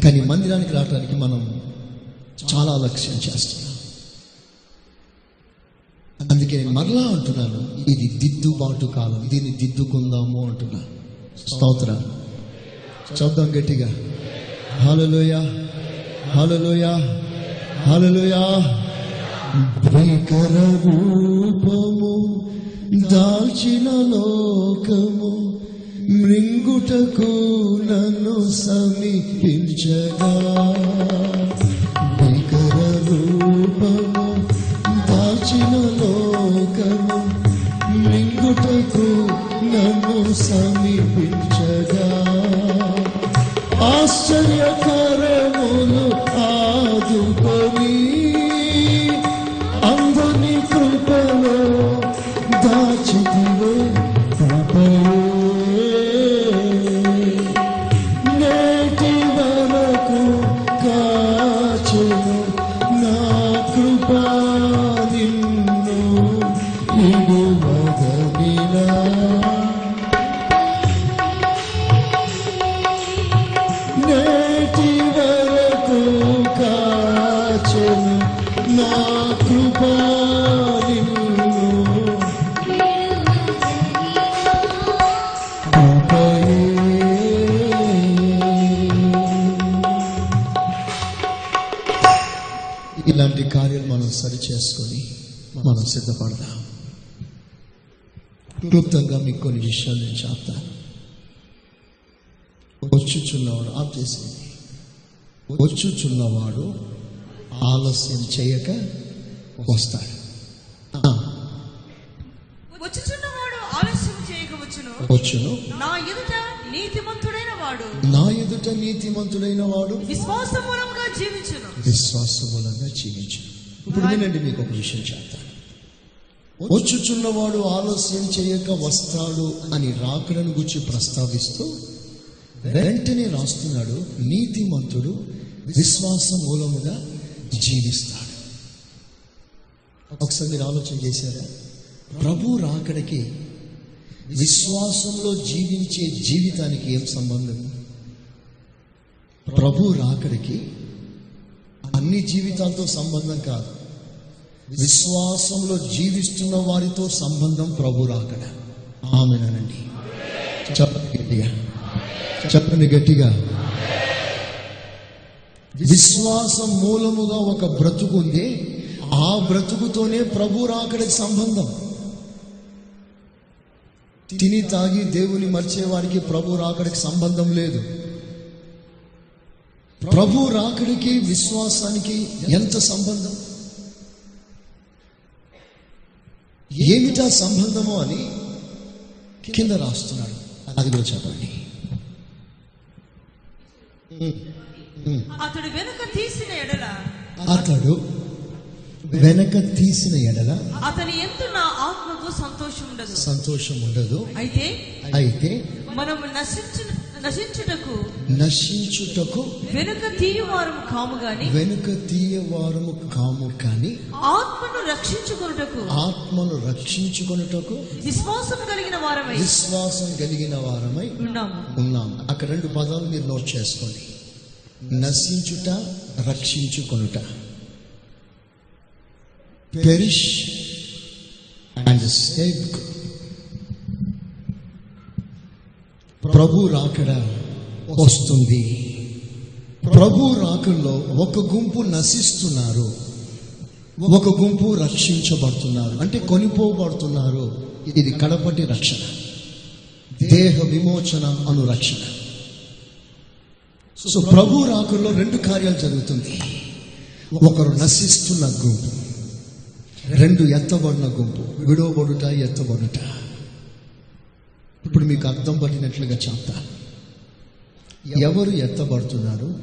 A: కానీ మందిరానికి రావటానికి మనం చాలా లక్ష్యం చేస్తున్నాం. అందుకే నేను మరలా అంటున్నాను ఇది దిద్దుబాటు కాలం దీన్ని దిద్దుకుందాము అంటున్నా స్తోత్ర. చూద్దాం గట్టిగా. హాలలోయ హాలలోయ హాలలోయ భీకర రూపము దాల్చిన లోకము మృంగుటకు నన్ను సమీపించగా. నన్ను సమీపించగా ఆశ్చర్యకరములు మనం సరి చేసుకొని మనం సిద్ధపడదాం. క్లుప్తంగా మీకు కొన్ని విషయాలు నేను చెప్తాను. వచ్చుచున్నవాడు ఆఫ్ చేసేది వచ్చుచున్నవాడు ఆలస్యం చేయక వస్తాడు.
C: వచ్చుచున్నవాడు ఆలస్యం చేయకవచ్చును
A: వచ్చును.
C: నా ఎదుట నీతిమంతుడైన వాడు
A: నా ఎదుట నీతిమంతుడైన వాడు
C: విశ్వాస మూలముగా జీవించును.
A: విశ్వాసమూలంగా జీవించు ఇప్పుడు వినండి మీకు ఒక విషయం చెప్తాను వచ్చుచున్నవాడు ఆలస్యం చేయక వస్తాడు అని రాకడను గురించి ప్రస్తావిస్తూ వెంటనే రాస్తున్నాడు నీతిమంతుడు విశ్వాస మూలముగా జీవిస్తాడు. ఒకసారి మీరు ఆలోచన చేశారా? ప్రభు రాకడికి విశ్వాసంలో జీవించే జీవితానికి ఏం సంబంధం? ప్రభు రాకడికి అన్ని జీవితాలతో సంబంధం కాదు. విశ్వాసంలో జీవిస్తున్న వారితో సంబంధం ప్రభు రాకడ. ఆమెనండి. చెప్పండి గట్టిగా. చెప్పండి గట్టిగా. విశ్వాసం మూలముగా ఒక బ్రతుకు ఉంది. ఆ బ్రతుకుతోనే ప్రభు రాకడికి సంబంధం. తిని తాగి దేవుని మర్చేవాడికి ప్రభు రాకడికి సంబంధం లేదు. ప్రభు రాకడికి విశ్వాసానికి ఎంత సంబంధం? ఏమిటా సంబంధము అని కింద రాస్తున్నాడు. అది కూడా చెప్పండి.
C: అతడు వెనుక తీసిన ఎడల
A: అతడు వెనక తీసిన ఎడల
C: అతని ఎందు నా ఆత్మకు సంతోషం ఉండదు.
A: సంతోషం ఉండదు.
C: అయితే
A: అయితే
C: మనము నశించు నశించుటకు
A: నశించుటకు
C: వెనుక తీయువారము కాము గాని
A: వెనుక తీయవారము కాము కాని
C: ఆత్మను రక్షించుకొనుటకు
A: ఆత్మను రక్షించుకొనుటకు
C: విశ్వాసం కలిగిన వారమై
A: విశ్వాసం కలిగిన వారమై
C: ఉన్నాము.
A: ఉన్నాం అక్కడ రెండు పదాలు మీరు నోట్ చేసుకోండి. నశించుట రక్షించుకొనుట. పెరిష్ అండ్ సేవ్ ప్రభు రాకడ వస్తుంది. ప్రభు రాకల్లో ఒక గుంపు నశిస్తున్నారు. ఒక గుంపు రక్షించబడుతున్నారు. అంటే కొనిపోబడుతున్నారు. ఇది కడపటి రక్షణ. దేహ విమోచన అను రక్షణ. సో ప్రభు రాకుల్లో రెండు కార్యాలు జరుగుతుంది. ఒకరు నశిస్తున్న గుంపు. రెండు ఎత్తబడిన గుంపు. విడవబడుట ఎత్తబడుట. ఇప్పుడు మీకు అర్థం పట్టినట్లుగా చెప్తా. ఎవరు ఎత్తబడుతున్నారు?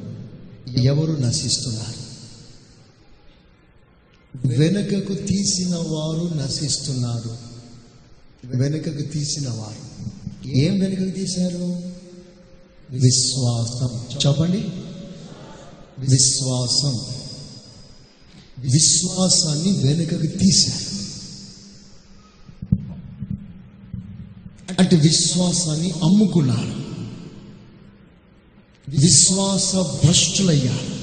A: ఎవరు నశిస్తున్నారు? వెనుకకు తీసిన వారు నశిస్తున్నారు. వెనుకకు తీసిన వారు. ఏం వెనుకకు తీశారు? విశ్వాసం. చెప్పండి. విశ్వాసం. విశ్వాసాన్ని వెనుకకు తీశారు. అంటే విశ్వాసాన్ని అమ్ముకున్నారు. విశ్వాస భ్రష్టులయ్యారు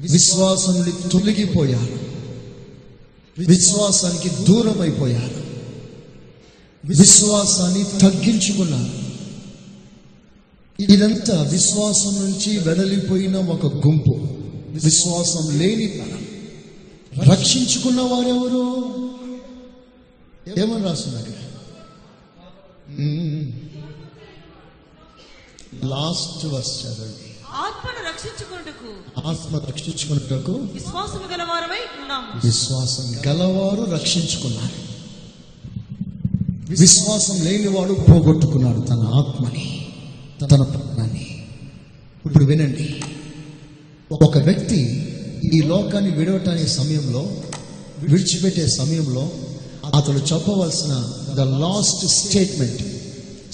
A: విశ్వాసం నుండి తొలగిపోయారు. విశ్వాసానికి దూరమైపోయారు. విశ్వాసాన్ని తగ్గించుకున్నారు. ఇదంతా విశ్వాసం నుంచి వెడలిపోయిన ఒక గుంపు. విశ్వాసం లేని తరం. రక్షించుకున్న వారెవరు? ఏమని రాస్తుంది లాస్ట్ వర్స్ చదవండి
C: ఆత్మను రక్షించుకొనుటకు
A: ఆత్మ రక్షించుకున్నటకు
C: విశ్వాసము గల వారమై ఉన్నాము.
A: విశ్వాసం గలవారు రక్షించుకున్నారు. విశ్వాసం లేనివాడు పోగొట్టుకున్నాడు తన ఆత్మని తన ప్రాణాన్ని. ఇప్పుడు వినండి. ఒక వ్యక్తి ఈ లోకాన్ని విడవటానికి సమయంలో విడిచిపెట్టే సమయంలో అతడు చెప్పవలసిన ద లాస్ట్ స్టేట్మెంట్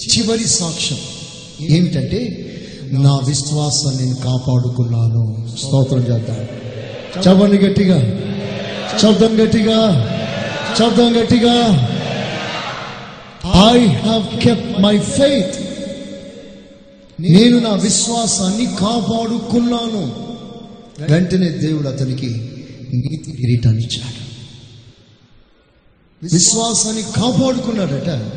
A: చివరి సాక్ష్యం. ఏమిటంటే నా విశ్వాసాన్ని నేను కాపాడుకున్నాను. స్తోత్రం చేద్దాం. చెప్పండి గట్టిగా. శబ్దం గట్టిగా. శబ్దం గట్టిగా. I have kept my faith నేను నా విశ్వాసాన్ని కాపాడుకున్నాను. వెంటనే దేవుడు అతనికి నీతి కిరీటాన్ని ఇచ్చాడు. విశ్వాసాన్ని కాపాడుకున్నాడట.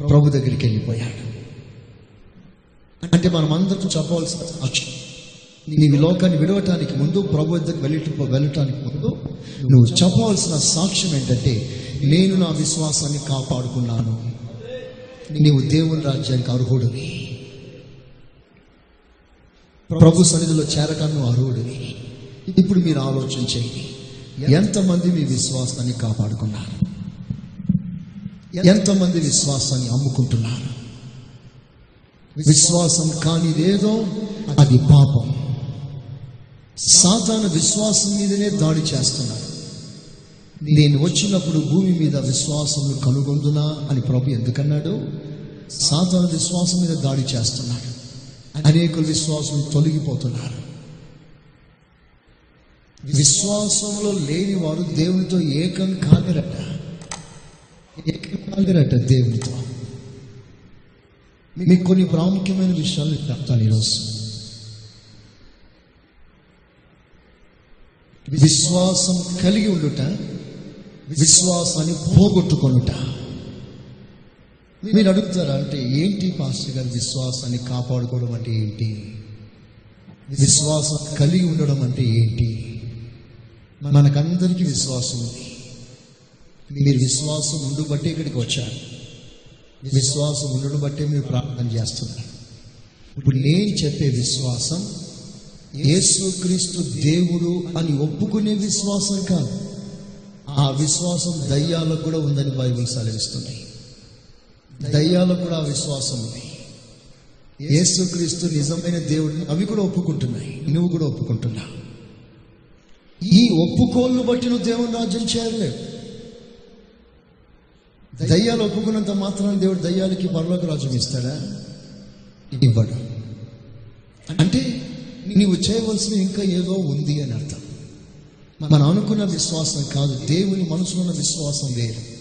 A: ప్రభు దగ్గరికి వెళ్ళిపోయాడు. అంటే మనం అందరం చెప్పవలసిన సాక్ష్యం నీవు లోకాన్ని విడవటానికి ముందు ప్రభు దగ్గరికి వెళ్ళి వెళ్ళటానికి ముందు నువ్వు చెప్పవలసిన సాక్ష్యం ఏంటంటే నేను నా విశ్వాసాన్ని కాపాడుకున్నాను. నీవు దేవుని రాజ్యానికి అర్హుడివి. ప్రభు సన్నిధిలో చేరకను నువ్వు అర్హుడివి. ఇప్పుడు మీరు ఆలోచన చేయండి ఎంతమంది మీ విశ్వాసాన్ని కాపాడుకున్నారు? ఎంతమంది విశ్వాసాన్ని అమ్ముకుంటున్నారు? విశ్వాసం కానిదేదో అది పాపం. సాతాను విశ్వాసం మీదనే దాడి చేస్తున్నాడు నేను వచ్చినప్పుడు భూమి మీద విశ్వాసం కనుగొందునా అని ప్రభు ఎందుకన్నాడు? సాతాను విశ్వాసం మీద దాడి చేస్తున్నాడు అనేకులు విశ్వాసం తొలగిపోతున్నారు. విశ్వాసంలో లేని వారు దేవునితో ఏకం కాగలట ఏకం దేవునితో. మీకు కొన్ని ప్రాముఖ్యమైన విషయాలు చెప్తాను ఈరోజు. విశ్వాసం కలిగి ఉండుట విశ్వాసాన్ని పోగొట్టుకొనుట. మీరు అడుగుతారా అంటే ఏంటి పాస్టర్ గారు విశ్వాసాన్ని కాపాడుకోవడం అంటే ఏంటి? విశ్వాసం కలిగి ఉండడం అంటే ఏంటి? మనకందరికీ విశ్వాసం ఉంది. మీరు విశ్వాసం ఉండు బట్టి ఇక్కడికి వచ్చారు. విశ్వాసం ఉండడం బట్టే మీరు ప్రార్థన చేస్తున్నారు. ఇప్పుడు నేను చెప్పే విశ్వాసం యేసుక్రీస్తు దేవుడు అని ఒప్పుకునే విశ్వాసం కాదు. ఆ విశ్వాసం దయ్యాలకు కూడా ఉందని బైబిల్ సెలవిస్తున్నాయి దయ్యాలకు కూడా ఆ విశ్వాసం ఉంది. యేసుక్రీస్తు నిజమైన దేవుడిని అవి కూడా ఒప్పుకుంటున్నాయి. నువ్వు కూడా ఒప్పుకుంటున్నావు. ఈ ఒప్పుకోళ్ళు బట్టి నువ్వు దేవుని రాజ్యం చేయలేవు. దయ్యాలు ఒప్పుకున్నంత మాత్రం దేవుడు దయ్యాలకి పరలోక రాజ్యం ఇస్తాడా? ఇవ్వడు. అంటే నీవు చేయవలసిన ఇంకా ఏదో ఉంది అని అర్థం. మనం అనుకున్న విశ్వాసం కాదు దేవుని మనసులో ఉన్న విశ్వాసం వేరు.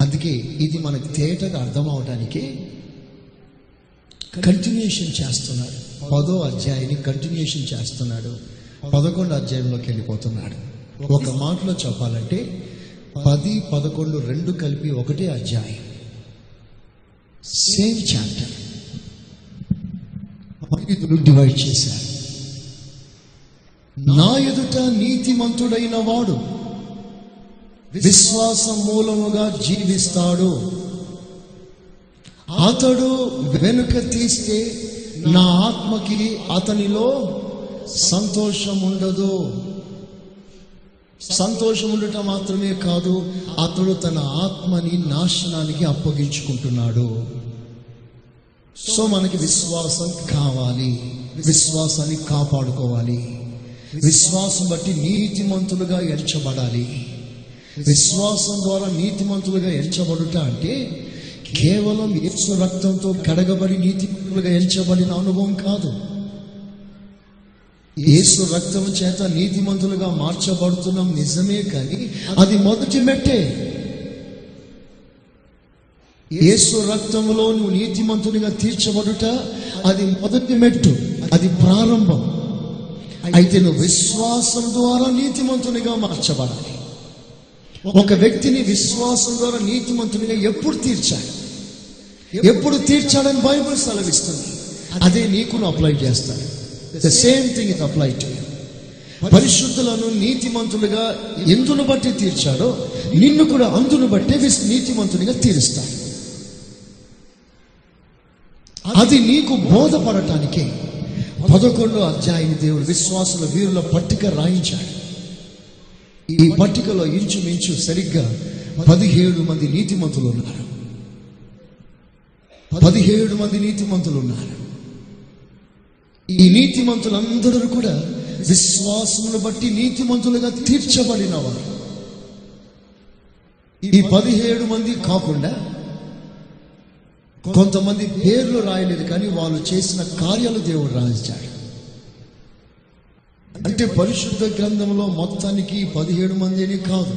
A: అందుకే ఇది మనకు తేటగా అర్థం అవడానికి కంటిన్యూషన్ చేస్తున్నాడు. పదో అధ్యాయాన్ని కంటిన్యూషన్ చేస్తున్నాడు. పదకొండు అధ్యాయంలోకి వెళ్ళిపోతున్నాడు. ఒక మాటలో చెప్పాలంటే పది పదకొండు రెండు కలిపి ఒకటే అధ్యాయం. సేమ్ చాప్టర్ డివైడ్ చేశారు. నా ఎదుట నీతిమంతుడైన వాడు విశ్వాసం మూలముగా జీవిస్తాడు. అతడు వెనుక తీస్తే నా ఆత్మకి అతనిలో సంతోషం ఉండదు సంతోషం. ఉండటం మాత్రమే కాదు అతడు తన ఆత్మని నాశనానికి అప్పగించుకుంటున్నాడు. సో మనకి విశ్వాసం కావాలి విశ్వాసాన్ని కాపాడుకోవాలి. విశ్వాసం బట్టి నీతిమంతులుగా ఎంచబడాలి. విశ్వాసం ద్వారా నీతిమంతులుగా ఎంచబడుట అంటే కేవలం యేసు రక్తంతో కడగబడి నీతిమంతులుగా ఎంచబడిన అనుభవం కాదు. యేసు రక్తం చేత నీతిమంతులుగా మార్చబడుతున్నాం నిజమే కానీ అది మొదటి మెట్టే. యేసు రక్తంలో నువ్వు నీతిమంతునిగా తీర్చబడుట అది మొదటి మెట్టు అది ప్రారంభం. అయితే నువ్వు విశ్వాసం ద్వారా నీతిమంతునిగా మార్చబడాలి. ఒక వ్యక్తిని విశ్వాసం ద్వారా నీతిమంతునిగా ఎప్పుడు తీర్చాలి? ఎప్పుడు తీర్చాడని బైబిల్ సెలవిస్తుంది. అదే నీకు అప్లై చేస్తాడు the same thing it apply to పరిశుద్ధులను నీతిమంతులుగా ఎందును బట్టి తీర్చాడో నిన్ను కూడా అందును బట్టి విస్- నీతిమంతునిగా తీరుస్తాడు. అది నీకు బోధపడటానికే పదకొండో అధ్యాయం దేవుడు విశ్వాసుల వీరుల పట్టిక రాయించాడు. ఈ పట్టికలో ఇంచుమించు సరిగ్గా పదిహేడు మంది నీతిమంతులు ఉన్నారు. పదిహేడు మంది నీతిమంతులు ఉన్నారు. ఈ నీతిమంతులందరూ కూడా విశ్వాసమును బట్టి నీతిమంతులుగా తీర్చబడిన వారు ఈ పదిహేడు మంది కాకుండా కొంతమంది పేర్లు రాయలేదు కానీ వాళ్ళు చేసిన కార్యాలు దేవుడు రాయించాడు. అంటే పరిశుద్ధ గ్రంథంలో మొత్తానికి పదిహేడు మందిని కాదు.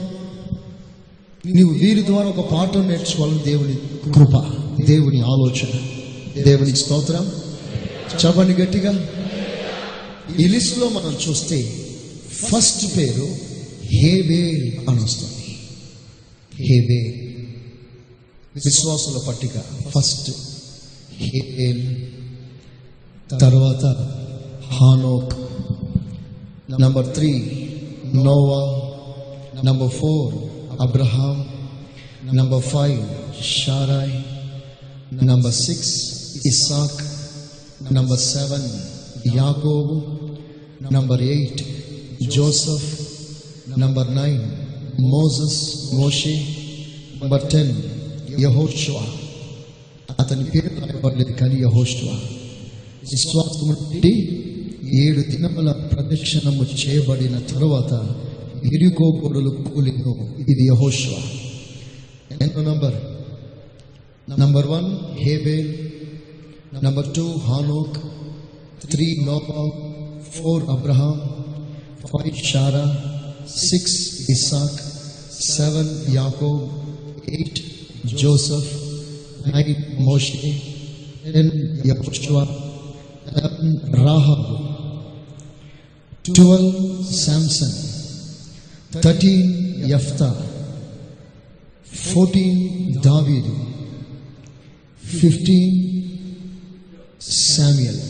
A: నీవు వీరి ద్వారా ఒక పాఠం నేర్చుకోవాలని దేవుని కృప దేవుని ఆలోచన. దేవుని స్తోత్రం. చెప్పండి గట్టిగా. ఈ లిస్ట్లో మనం చూస్తే ఫస్ట్ పేరు హేబేల్ అని వస్తుంది. హేబేల్. విశ్వాసుల పట్టిక. ఫస్ట్ హేబేల్. తర్వాత హానోక్. Number three Noah. Number four Abraham. Number five Sarai. Number six Isaac number seven యాకోబు number eight Joseph number nine Moses మోషే నంబర్ టెన్ యహోషువా అతని పేరు రాయబడలేదు కానీ యహోషువా. విశ్వాసము నుండి ఏడు దినముల ప్రదక్షిణము చేయబడిన తరువాత ఎరుకో గోడలు కూలిను ఇది యహోష్వా. ఎంతో నంబర్ నంబర్ వన్ హేబేల్ నంబర్ టూ హానోక్ త్రీ నోబా four Abraham five Sarah six Isaac seven యాకోబ్ ఎయిట్ జోసఫ్ నైన్ మోషే టెన్ యహోషువా eleven Rahab twelve Samson thirteen యఫ్తా fourteen దావీదు fifteen Samuel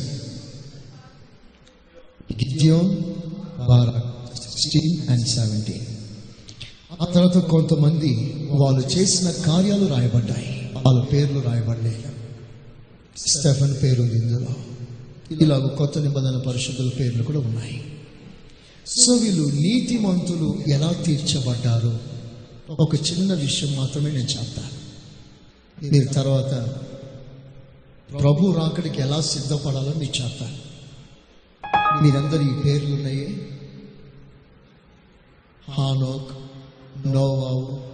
A: Gideon Barak sixteen and seventeen ఆ తర్వాత కొంతమంది వాళ్ళు చేసిన కార్యాలు రాయబడ్డాయి. వాళ్ళ పేర్లు రాయబడలేదు. స్టెఫన్ పేరు ఉంది ఇందులో. ఇలాగ కొత్త నిబంధన పరిషత్తుల పేర్లు కూడా ఉన్నాయి. సో వీళ్ళు నీతిమంతులు ఎలా తీర్చబడ్డారు? ఒక చిన్న విషయం మాత్రమే నేను చెప్తాను. దీని తర్వాత ప్రభు రాకడికి ఎలా సిద్ధపడాలో మీకు చెప్తాను మీరందరూ ఈ పేర్లు ఉన్నాయి హానోక్ నోవావు.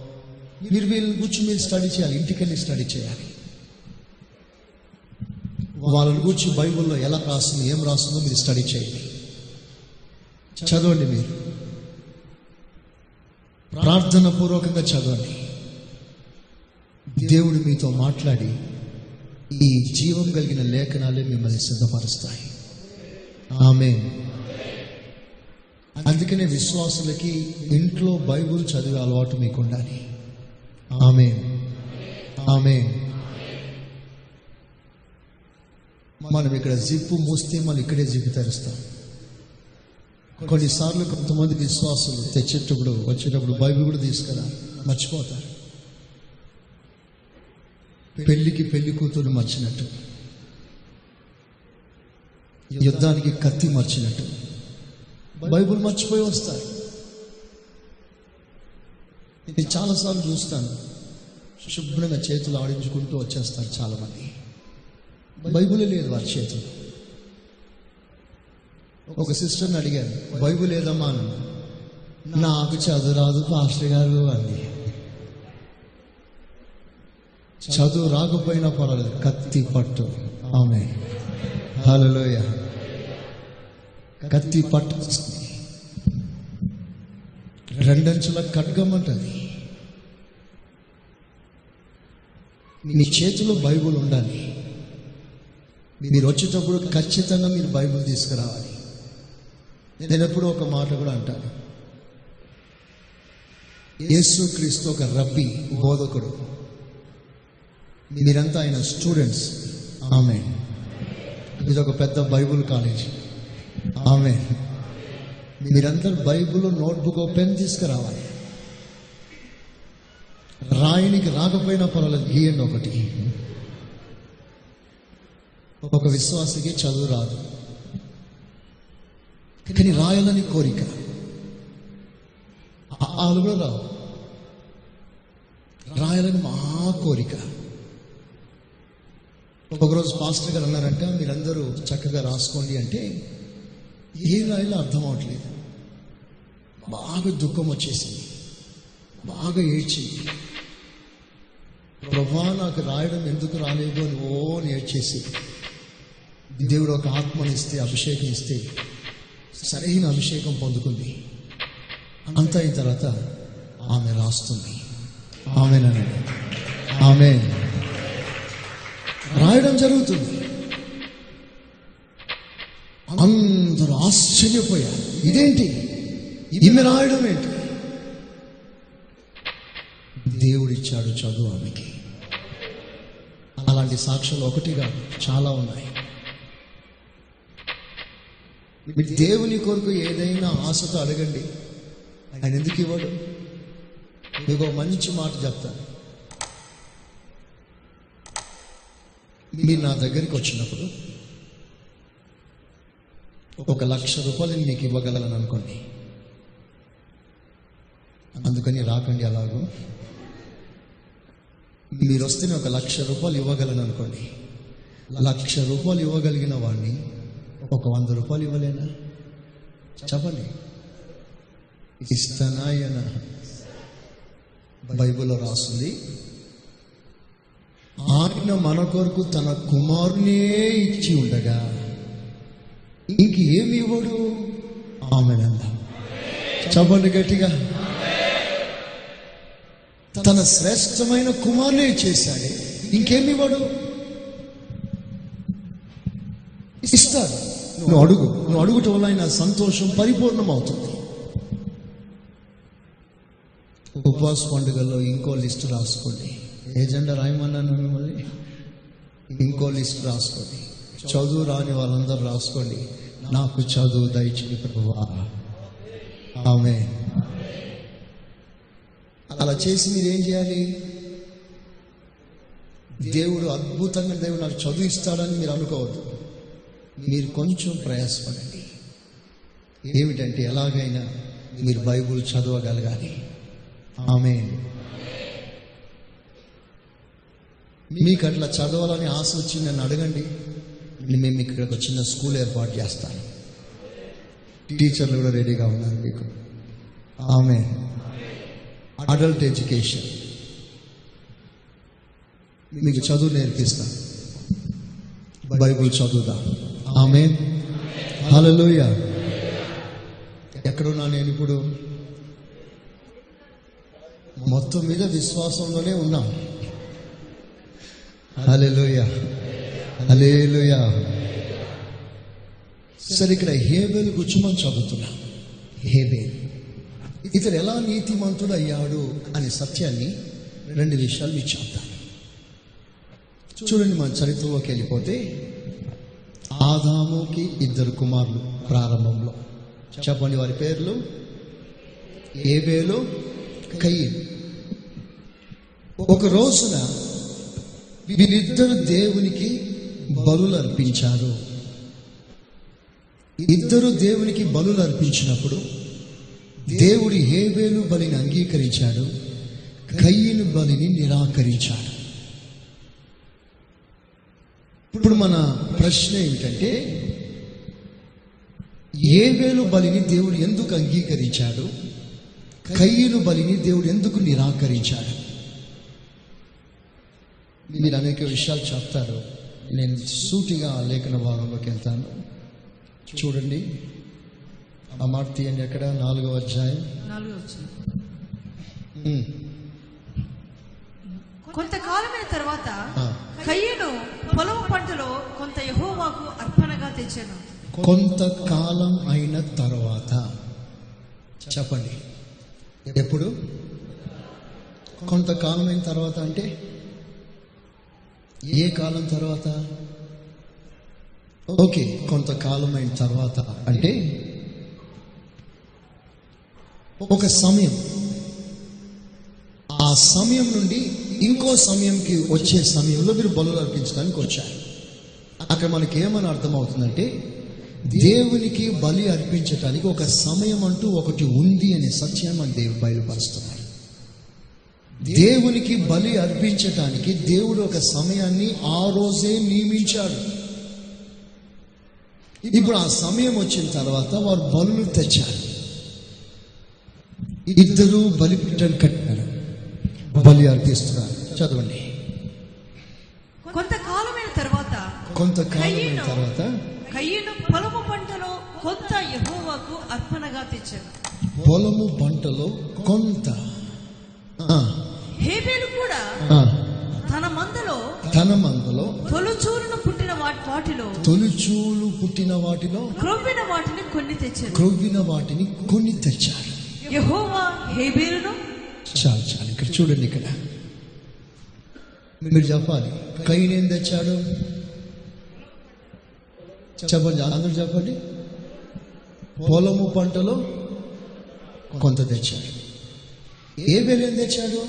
A: మీరు వీళ్ళని గురించి మీరు స్టడీ చేయాలి ఇంటికెళ్ళి స్టడీ చేయాలి. వాళ్ళని గురించి బైబిల్లో ఎలా రాస్తుందో ఏం రాస్తుందో మీరు స్టడీ చేయండి. చదవండి మీరు. ప్రార్థన పూర్వకంగా చదవండి. దేవుడు మీతో మాట్లాడి ఈ జీవం కలిగిన లేఖనాలే మిమ్మల్ని సిద్ధపరుస్తాయి. ఆమె అందుకనే విశ్వాసులకి ఇంట్లో బైబుల్ చదివే అలవాటు మీకు ఉండాలి ఆమె ఆమె మనం ఇక్కడ జిప్పు మూస్తే మనం ఇక్కడే జిప్పు తెరుస్తాం. కొన్నిసార్లు కొంతమంది విశ్వాసులు తెచ్చేటప్పుడు వచ్చేటప్పుడు బైబిల్ కూడా తీసుకురా మర్చిపోతారు. పెళ్ళికి పెళ్ళి కూతురు మర్చినట్టు. యుద్ధానికి కత్తి మర్చినట్టు. బైబిల్ మర్చిపోయి వస్తారు. నేను చాలాసార్లు చూస్తాను. శుభ్రంగా చేతులు ఆడించుకుంటూ వచ్చేస్తారు చాలామంది. బైబిలే లేదు వారి చేతులు. ఒక సిస్టర్ని అడిగాను బైబిల్ ఏదమ్మా అని. నాకు చదువు రాదు పాస్టర్ గారు అంది. చదువు రాకపోయినా పర్వాలేదు. కత్తి పట్టు. ఆమె. హలోయ కత్తి పట్టు. రెండంచుల ఖడ్గమంటది. మీ చేతిలో బైబుల్ ఉండాలి. మీరు వచ్చేటప్పుడు ఖచ్చితంగా మీరు బైబిల్ తీసుకురావాలి. నేను ఎప్పుడు ఒక మాట కూడా అంటాను. యేసు క్రీస్తు ఒక రబ్బీ బోధకుడు. మీరంతా ఆయన స్టూడెంట్స్ ఆమె ఇది ఒక పెద్ద బైబుల్ కాలేజ్ ఆమె మీరందరూ బైబుల్ నోట్బుక్ పెన్ తీసుకురావాలి. రాయనికి రాకపోయినా పర్వాలేదు గీయండి ఒకటి. ఒక విశ్వాసకి చదువు రాదు. కానీ రాయాలని కోరిక. వాళ్ళు కూడా రావు. రాయాలని మా కోరిక. ఒకరోజు పాస్టర్ గారు అన్నారంట మీరందరూ చక్కగా రాసుకోండి అంటే ఏ రాయాలో అర్థం అవట్లేదు. బాగా దుఃఖం వచ్చేసింది. బాగా ఏడ్చింది. ప్రభా నాకు రాయడం ఎందుకు రాలేదు అని ఓ నేర్చేసి దేవుడు ఒక ఆత్మనిస్తే అభిషేకం ఇస్తే సరైన అభిషేకం పొందుకుంది. అంత అయిన తర్వాత ఆమె రాస్తుంది. ఆమెనండి ఆమె రాయడం జరుగుతుంది. అందరూ ఆశ్చర్యపోయారు. ఇదేంటి? ఈమె రాయడం ఏంటి? దేవుడిచ్చాడు చదువు ఆమెకి. అలాంటి సాక్ష్యాలు ఒకటిగా చాలా ఉన్నాయి. దేవుని కొరకు ఏదైనా ఆశతో అడగండి. ఆయన ఎందుకు ఇవ్వడు? మీకు మంచి మాట చెప్తాను. మీరు నా దగ్గరికి వచ్చినప్పుడు ఒక లక్ష రూపాయలు మీకు ఇవ్వగలను అనుకోండి. అందుకని రాకండి అలాగూ. మీరు వస్తే ఒక లక్ష రూపాయలు ఇవ్వగలను అనుకోండి. లక్ష రూపాయలు ఇవ్వగలిగిన వాడిని ఒక వంద రూపాయలు ఇవ్వలేనా? చెప్పండి. ఇస్తానాయన. బైబిల్లో రాస్తుంది ఆయన మన కొరకు తన కుమారునే ఇచ్చి ఉండగా ఇంకేమి ఇవ్వడు? ఆమెనంద. చెప్పండి గట్టిగా. తన శ్రేష్టమైన కుమారునే చేశాడు ఇంకేమి ఇవ్వడు? ఇస్తాడు. నువ్వు అడుగు. నువ్వు అడుగుట వల్ల ఆయన సంతోషం పరిపూర్ణం అవుతుంది ఉపవాస పండుగలో ఇంకో లిస్ట్ రాసుకోండి. ఏజెండా రాయమన్నాను మిమ్మల్ని? ఇంకో లిస్ట్ రాసుకోండి. చదువు రాని వాళ్ళందరూ రాసుకోండి. నాకు చదువు దయచేయి ప్రభువా. ఆమె అలా చేసి మీరు ఏం చేయాలి? దేవుడు అద్భుతంగా దేవుడు నాకు చదువు ఇస్తాడని మీరు అనుకోవద్దు. మీరు కొంచెం ప్రయాసపడండి. ఏమిటంటే ఎలాగైనా మీరు బైబుల్ చదవగలగాలి. ఆమె మీకు అట్లా చదవాలని ఆశ వచ్చి నన్ను అడగండి. మేము ఇక్కడ ఒక చిన్న స్కూల్ ఏర్పాటు చేస్తాను. టీచర్లు కూడా రెడీగా ఉన్నారు మీకు. ఆమె అడల్ట్ ఎడ్యుకేషన్. మీకు చదువు నేర్పిస్తాను బైబుల్ చదువుదా? ఆమె హలలోయ ఎక్కడున్నా నేను ఇప్పుడు? మొత్తం మీద విశ్వాసంలోనే ఉన్నాం. హలలోయ హలేలుయ సరే ఇక్కడ హేబేలు గుచ్చుమని చదువుతున్నా. హేబేల్. ఇతడు ఎలా నీతిమంతుడు అయ్యాడు అనే సత్యాన్ని రెండు విషయాలు మీకు చెప్తాను. చూడండి మన చరిత్రలోకి వెళ్ళిపోతే ఆదాముకి ఇద్దరు కుమారులు ప్రారంభంలో. చెప్పండి వారి పేర్లు? ఏబేలు కయ్యి ఒక రోజున వీరిద్దరు దేవునికి బలులు అర్పించారు. ఇద్దరు దేవునికి బలులు అర్పించినప్పుడు దేవుడి హేబేలు బలిని అంగీకరించాడు. కయ్యను బలిని నిరాకరించాడు. ఇప్పుడు మన ప్రశ్న ఏమిటంటే ఏవేలు బలిని దేవుడు ఎందుకు అంగీకరించాడు? కయ్యను బలిని దేవుడు ఎందుకు నిరాకరించాడు? మీరు అనేక విషయాలు చెప్తారు. నేను సూటిగా ఆ లేఖన భాగంలోకి వెళ్తాను. చూడండి. ఆ మాట తీయండి ఎక్కడ అధ్యాయం.
C: నాలుగో
A: ఉమ్,
C: కొంతకాలమైన తర్వాత. కయ్యను పొలం పంటలో కొంత యహోవాకు అర్పణగా తెచ్చాను.
A: కొంతకాలం అయిన తర్వాత. చెప్పండి. ఎప్పుడు? కొంతకాలం అయిన తర్వాత అంటే? ఏ కాలం తర్వాత? ఓకే కొంతకాలం అయిన తర్వాత అంటే ఒక సమయం. ఆ సమయం నుండి ఇంకో సమయంకి వచ్చే సమయంలో మీరు బలులు అర్పించడానికి వచ్చారు. అక్కడ మనకి ఏమని అర్థమవుతుందంటే దేవునికి బలి అర్పించటానికి ఒక సమయం అంటూ ఒకటి ఉంది అనే సత్యాన్ని మన దేవుడు బయలుపరుస్తున్నారు. దేవునికి బలి అర్పించటానికి దేవుడు ఒక సమయాన్ని ఆ రోజే నియమించాడు. ఇప్పుడు ఆ సమయం వచ్చిన తర్వాత వారు బలులు తెచ్చారు. ఇద్దరు బలిపీఠం కట్టారు బలి అర్పిస్తున్నారు. చదవండి.
C: కొంతకాలమైన తర్వాత
A: కొంతకాలమైన తర్వాత
C: కయ్యను పొలము పంటలో కొంత యహోవాకు అర్పణగా తెచ్చాను
A: పొలము పంటలో కొంత. ఆ,
C: హేబేలు కూడా తన మందలో
A: తన మందలో
C: తొలుచూరును పుట్టిన వాటి వాటిలో
A: తొలిచూలు పుట్టిన వాటిలో
C: క్రొవ్విన వాటిని కొన్ని తెచ్చాను
A: క్రొవ్విన వాటిని కొన్ని తెచ్చారు.
C: యహోవా హేబేలును
A: చాలు చాలు ఇక్కడ చూడండి ఇక్కడ. మీరు చెప్పాలి. కైన్ ఏం తెచ్చాడు? చెప్పండి అందరూ చెప్పండి. పొలము పంటలో కొంత తెచ్చాడు ఏ బెల్లం తెచ్చాడు?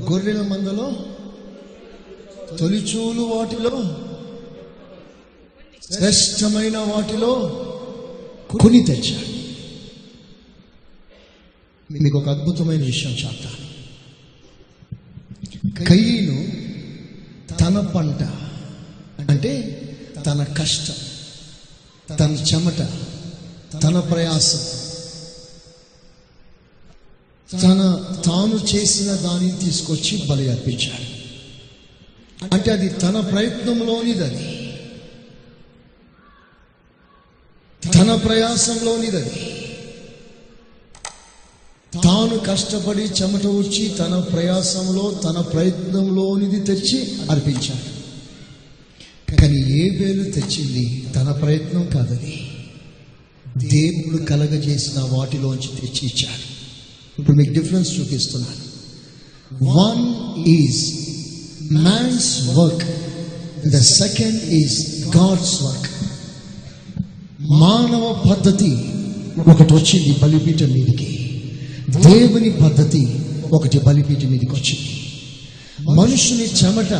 A: గొర్రెల మందలో తొలిచూలు వాటిలో శ్రేష్టమైన వాటిలో కొని తెచ్చాడు. మీకు ఒక అద్భుతమైన విషయం చెప్తాను కయ్యను తన పంట అంటే తన కష్టం తన చెమట తన ప్రయాసం. తన తాను చేసిన దానిని తీసుకొచ్చి బలి అర్పించాడు. అంటే అది తన ప్రయత్నంలోనిది అది తన ప్రయాసంలోనిది అది తాను కష్టపడి చెమట వచ్చి తన ప్రయాసంలో తన ప్రయత్నంలోనిది తెచ్చి అర్పించాడు. కానీ ఏ వేలు తెచ్చింది? తన ప్రయత్నం కాదని దేవుడు కలగజేసిన వాటిలోంచి తెచ్చి ఇచ్చాడు. ఇప్పుడు మీకు డిఫరెన్స్ చూపిస్తున్నాను. One is man's work the second is God's work మానవ పద్ధతి ఒకటి వచ్చింది బలిపీఠం మీదకి. దేవుని పద్ధతి ఒకటి బలిపీఠం మీదకి వచ్చింది. మనుషుని చెమట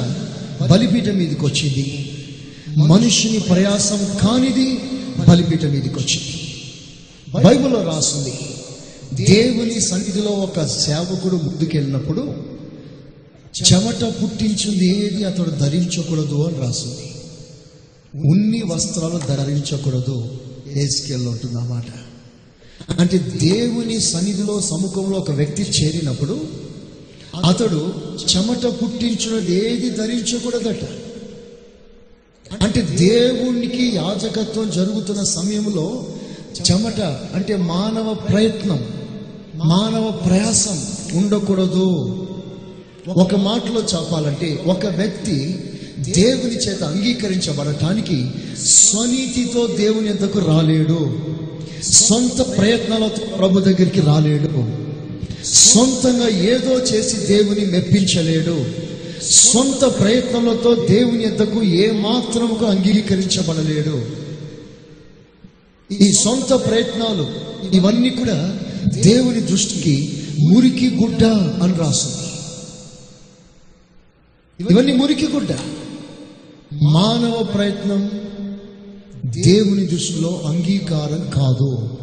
A: బలిపీఠం మీదకి వచ్చింది. మనుషుని ప్రయాసం కానిది బలిపీఠం మీదకి వచ్చింది. బైబిల్లో రాసింది. దేవుని సన్నిధిలో ఒక సేవకుడు ముందుకెళ్ళినప్పుడు చెమట పుట్టించింది ఏది? అతడు ధరించకూడదు అని రాసింది. ఉన్ని వస్త్రాలు ధరించకూడదు. ఏస్కేల్లో ఉంటుంది అన్నమాట అంటే దేవుని సన్నిధిలో సముఖంలో ఒక వ్యక్తి చేరినప్పుడు అతడు చెమట పుట్టించినది ఏది ధరించకూడదట. అంటే దేవునికి యాజకత్వం జరుగుతున్న సమయంలో చెమట అంటే మానవ ప్రయత్నం. మానవ ప్రయాసం ఉండకూడదు. ఒక మాటలో చెప్పాలంటే ఒక వ్యక్తి దేవుని చేత అంగీకరించబడటానికి స్వనీతితో దేవుని ఎద్దకు రాలేడు. సొంత ప్రయత్నాలతో ప్రభు దగ్గరికి రాలేడు. సొంతంగా ఏదో చేసి దేవుని మెప్పించలేడు. సొంత ప్రయత్నాలతో దేవుని ఎద్దకు ఏ మాత్రముకు అంగీకరించబడలేడు. ఈ సొంత ప్రయత్నాలు ఇవన్నీ కూడా దేవుని దృష్టికి మురికి గుడ్డ అని రాస్తుంది ఇవన్నీ మురికి గుడ్డ. మానవ ప్రయత్నం దేవుని దృష్టిలో అంగీకారం కాదు.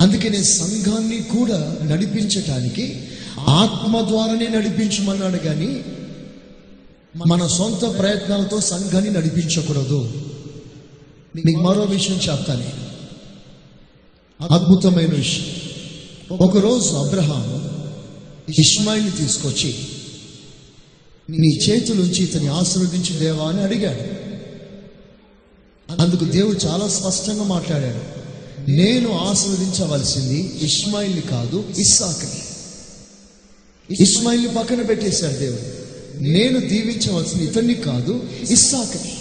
A: అందుకనే సంఘాన్ని కూడా నడిపించటానికి ఆత్మ ద్వారానే నడిపించమన్నాడు కానీ మన సొంత ప్రయత్నాలతో సంఘాన్ని నడిపించకూడదు. మీకు మరో విషయం చెప్తాను. అద్భుతమైన విషయం. ఒకరోజు అబ్రహాం ఇస్మాయిల్ని తీసుకొచ్చి నీ చేతులుంచి ఇతని ఆశీర్వదించి దేవా అని అడిగాడు. అందుకు దేవుడు చాలా స్పష్టంగా మాట్లాడాడు. నేను ఆశీర్వదించవలసింది ఇస్మాయిల్ని కాదు ఇస్సాక్ని. ఇస్మాయిల్ని పక్కన పెట్టేశాడు దేవుడు. నేను దీవించవలసింది ఇతన్ని కాదు ఇస్సాక్ని.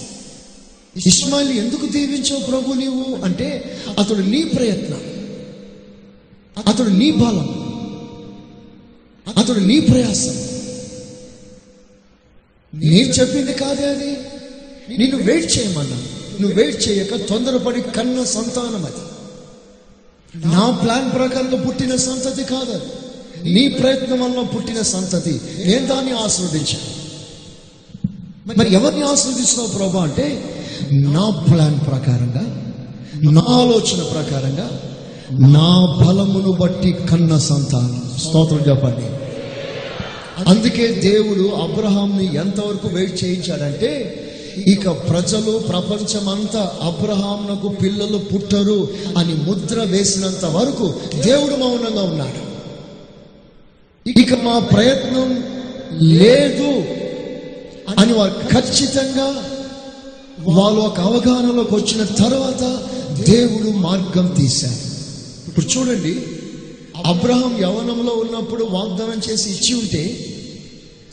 A: ఇస్మాయిల్ ఎందుకు దీవించావు ప్రభు నీవు? అంటే అతడు నీ ప్రయత్నం. అతడు నీ బలం. అతడు నీ ప్రయాసం. నేను చెప్పింది కాదే అది నిన్ను వెయిట్ చేయమన్నా. నువ్వు వెయిట్ చేయక తొందరపడి కన్న సంతానం అది. నా ప్లాన్ ప్రకారంలో పుట్టిన సంతతి కాదు నీ ప్రయత్నం వల్ల పుట్టిన సంతతి. నేను దాన్ని ఆస్వాదించాను. మరి ఎవరిని ఆస్వాదిస్తున్నావు ప్రభా అంటే నా ప్లాన్ ప్రకారంగా నా ఆలోచన ప్రకారంగా నా బలమును బట్టి కన్న సంతానం. స్తోత్రం చెప్పండి. అందుకే దేవుడు అబ్రహాంని ఎంతవరకు వెయిట్ చేయించాడంటే ఇక ప్రజలు ప్రపంచమంతా అబ్రహాంనకు పిల్లలు పుట్టరు అని ముద్ర వేసినంత వరకు దేవుడు మౌనంగా ఉన్నాడు. ఇక మా ప్రయత్నం లేదు అని వారు ఖచ్చితంగా వాళ్ళు ఒక అవగాహనలోకి వచ్చిన తర్వాత దేవుడు మార్గం తీశారు. ఇప్పుడు చూడండి అబ్రహం యవనంలో ఉన్నప్పుడు వాగ్దానం చేసి ఇచ్చి ఉంటే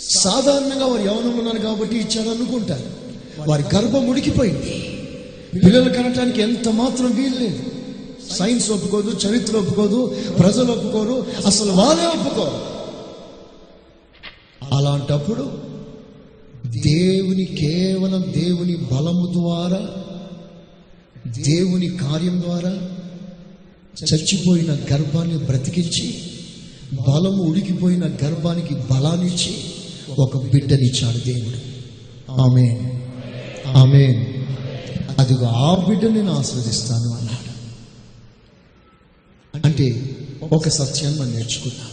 A: సాధారణంగా వారు యవనంలో ఉన్నారు కాబట్టి ఇచ్చారు అనుకుంటారు. వారి గర్భం ఉడికిపోయింది. పిల్లలు కనటానికి ఎంత మాత్రం వీలు లేదు సైన్స్ ఒప్పుకోదు చరిత్ర ఒప్పుకోదు ప్రజలు ఒప్పుకోరు అసలు వాళ్ళే ఒప్పుకోరు. అలాంటప్పుడు దేవుని కేవలం దేవుని బలము ద్వారా దేవుని కార్యం ద్వారా చచ్చిపోయిన గర్భాన్ని బ్రతికించి బలము ఉడికిపోయిన గర్భానికి బలాన్నిచ్చి ఒక బిడ్డనిచ్చాడు దేవుడు. ఆమె ఆమె అదిగో ఆ బిడ్డని నేను ఆస్వాదిస్తాను అన్నాడు. అంటే ఒక సత్యాన్ని మనం నేర్చుకున్నాం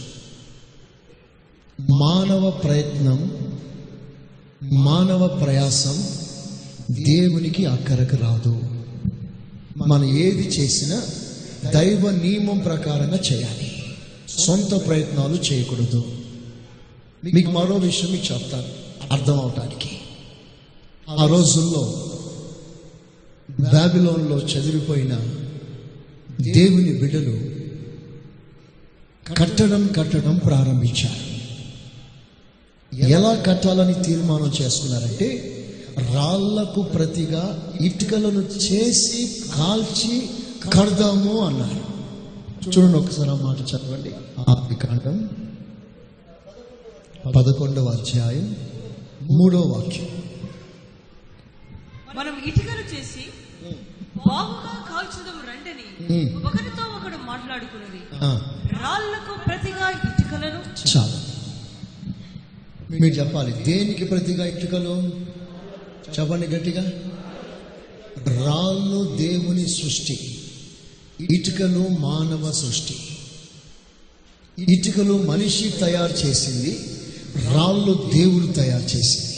A: మానవ ప్రయత్నం మానవ ప్రయాసం దేవునికి అక్కరకు రాదు. మనం ఏది చేసినా దైవ నియమం ప్రకారంగా చేయాలి. సొంత ప్రయత్నాలు చేయకూడదు. మీకు మరో విషయం మీకు చెప్తాను. అర్థం అవటానికి ఆ రోజుల్లో బాబిలోన్లో చదివిపోయిన దేవుని బిడ్డలు కట్టడం కట్టడం ప్రారంభించారు. ఎలా కట్టాలని తీర్మానం చేసుకున్నారంటే రాళ్ళకు ప్రతిగా ఇటుకలను చేసి కాల్చి కడదాము అన్నారు. చూడండి ఒకసారి ఆ మాట చదవండి. ఆది కాండం పదకొండవ అధ్యాయం మూడో వాక్యం.
C: మనం ఇటుకలు చేసి బాగుగా కాల్చుదాం రండని. ఒకరితో ఒకడు మాట్లాడుకున్నది. రాళ్ళకు ప్రతిగా ఇటుకలను
A: చాలు. మీరు చెప్పాలి దేనికి ప్రతిగా ఇటుకలు? చెప్పండి గట్టిగా. రాళ్ళు దేవుని సృష్టి. ఇటుకలు మానవ సృష్టి. ఇటుకలు మనిషి తయారు చేసింది రాళ్ళు దేవుడు తయారు చేసింది.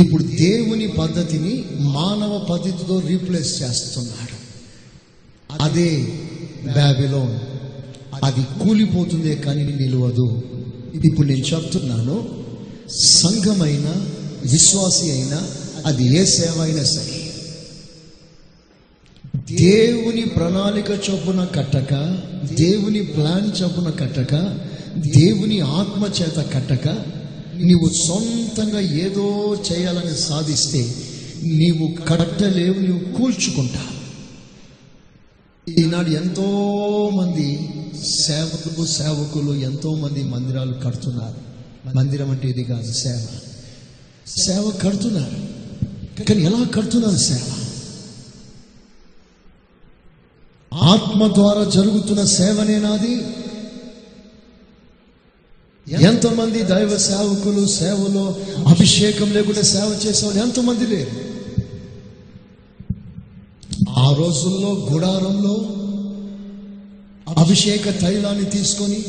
A: ఇప్పుడు దేవుని పద్ధతిని మానవ పద్ధతితో రీప్లేస్ చేస్తున్నాడు. అదే బ్యాబిలోన్ అది కూలిపోతుందే కానీ నిలవదు. ఇప్పుడు నేను చెప్తున్నాను సంఘమైన విశ్వాసి అయినా అది ఏ సేవ అయినా సరే దేవుని ప్రణాళిక చొప్పున కట్టక దేవుని ప్లాన్ చొప్పున కట్టక దేవుని ఆత్మ చేత కట్టక నీవు సొంతంగా ఏదో చేయాలని సాధిస్తే నీవు కట్టలేవు నీవు కూల్చుకుంటా. ఈనాడు ఎంతో మంది సేవకులు సేవకులు ఎంతో మంది మందిరాలు కడుతున్నారు. మందిరం అంటే ఇది కాదు సేవ. సేవ కడుతున్నారు. కానీ ఎలా కడుతున్నారు సేవ? ఆత్మ ద్వారా జరుగుతున్న సేవనే నాది. ఎంతమంది దైవ సేవకులు సేవలో అభిషేకం లేకుండా సేవ చేసేవాళ్ళు ఎంతమంది లేరు. ఆ రోజుల్లో గుడారంలో అభిషేక తైలాన్ని తీసుకొని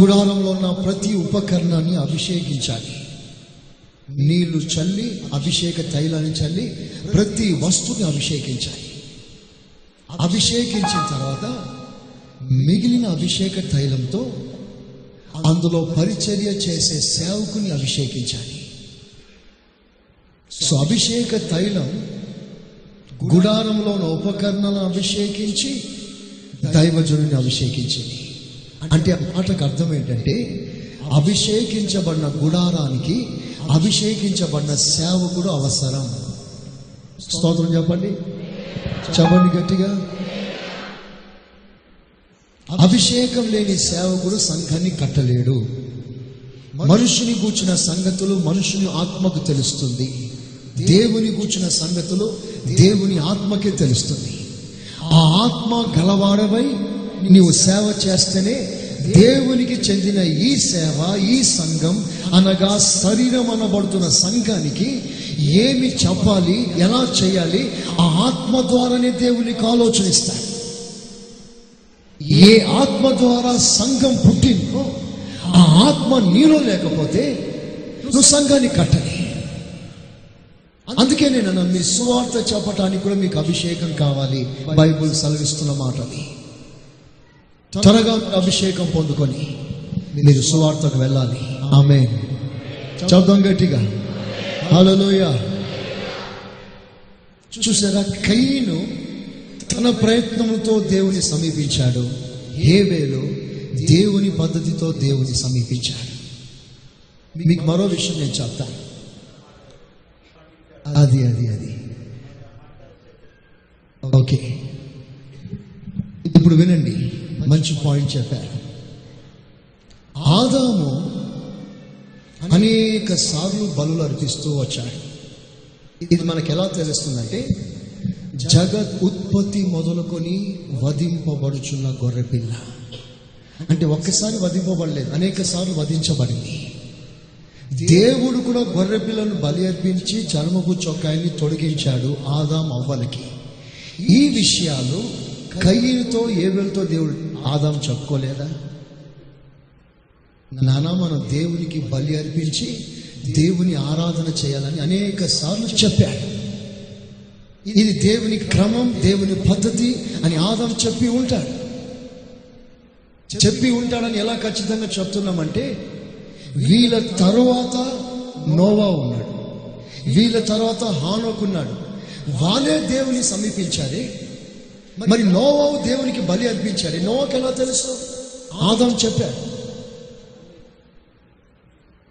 A: గుడారంలో ఉన్న ప్రతి ఉపకరణాన్ని అభిషేకించాలి. నీళ్ళు చల్లి అభిషేక తైలాన్ని చల్లి ప్రతి వస్తువుని అభిషేకించాలి. అభిషేకించిన తర్వాత మిగిలిన అభిషేక తైలంతో అందులో పరిచర్య చేసే సేవకుని అభిషేకించాలి. సో అభిషేక తైలం గుడారంలో ఉన్న ఉపకరణాలను అభిషేకించి దైవజనుని అభిషేకించింది. అంటే ఆ మాటకు అర్థం ఏంటంటే అభిషేకించబడిన గుడారానికి అభిషేకించబడిన సేవకుడు అవసరం. స్తోత్రం చెప్పండి. చెప్పండి గట్టిగా. అభిషేకం లేని సేవకుడు సంఘాన్ని కట్టలేడు. మనుషుని కూర్చిన సంగతులు మనుషుని ఆత్మకు తెలుస్తుంది. దేవుని కూర్చిన సంగతులు దేవుని ఆత్మకే తెలుస్తుంది. ఆ ఆత్మ గలవాడవై నీవు సేవ చేస్తేనే దేవునికి చెందిన ఈ సేవ ఈ సంఘం అనగా శరీరం అనబడుతున్న సంఘానికి ఏమి చెప్పాలి ఎలా చేయాలి ఆ ఆత్మ ద్వారానే దేవునికి ఆలోచన ఏ ఆత్మ ద్వారా సంఘం పుట్టిందో ఆ ఆత్మ నీలో లేకపోతే నువ్వు సంఘాన్ని కట్టని అందుకే నేను మీ సువార్త చెప్పటానికి కూడా మీకు అభిషేకం కావాలి. బైబుల్ సెలవిస్తున్న మాటది త్వరగా అభిషేకం పొందుకొని మీరు సువార్తకు వెళ్ళాలి. ఆమె చదువు గట్టిగా. హలోయ చూసారా కయ్యను తన ప్రయత్నముతో దేవుని సమీపించాడు. హేబేలు దేవుని పద్ధతితో దేవుని సమీపించాడు. మీకు మరో విషయం నేను చెప్తాను అది అది అది. ఓకే. ఇప్పుడు వినండి. మంచి పాయింట్ చెప్పారు. ఆదాము అనేక సార్లు బలులు అర్పిస్తూ వచ్చాడు. ఇది మనకు ఎలా తెలుస్తుందంటే జగత్ ఉత్పత్తి మొదలుకొని వధింపబడుచున్న గొర్రెపిల్ల అంటే ఒక్కసారి వధింపబడలేదు అనేక సార్లు వధించబడింది. దేవుడు కూడా గొర్రెపిల్లను బలి అర్పించి జన్మపు చొక్కాయిని తొలగించాడు ఆదాం అవ్వలకి. ఈ విషయాలు కయ్యతో ఏవెలతో దేవుడు ఆదాం చెప్పుకోలేదా? నానా మనం దేవునికి బలి అర్పించి దేవుని ఆరాధన చేయాలని అనేక సార్లు చెప్పాడు. ఇది దేవుని క్రమం దేవుని పద్ధతి అని ఆదాం చెప్పి ఉంటాడు. చెప్పి ఉంటాడని ఎలా ఖచ్చితంగా చెప్తున్నామంటే వీళ్ళ తరువాత నోవా ఉన్నాడు. వీళ్ళ తర్వాత హానోకున్నాడు వాళ్ళే దేవుని సమీపించారే. మరి నోవావు దేవునికి బలి అర్పించాడు నోవాకి ఎలా తెలుసు? ఆదాం చెప్పాడు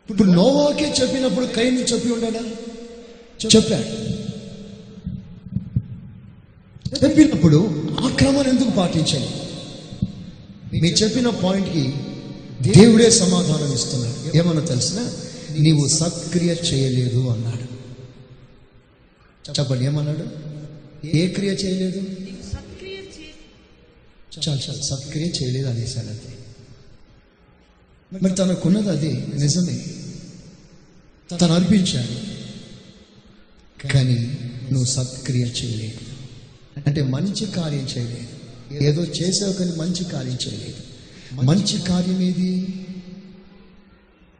A: ఇప్పుడు నోవాకే చెప్పినప్పుడు కైని చెప్పి ఉండడా? చెప్పాడు చెప్పినప్పుడు ఆ క్రమాన్ని ఎందుకు పాటించాలి మీరు చెప్పిన పాయింట్కి దేవుడే సమాధానం ఇస్తున్నాడు ఏమన్నా తెలిసిన? నీవు సత్క్రియ చేయలేదు అన్నాడు. చెప్పండి ఏమన్నాడు? ఏ క్రియ చేయలేదు? చాలు చాలు సత్క్రియ చేయలేదు అనేసాడు అది మరి తనకున్నది అది నిజమే. తను అర్పించాడు. కానీ నువ్వు సత్క్రియ చేయలేదు. అంటే మంచి కార్యం చేయలేదు. ఏదో చేసావు కానీ మంచి కార్యం చేయలేదు. మంచి కార్యం ఏది?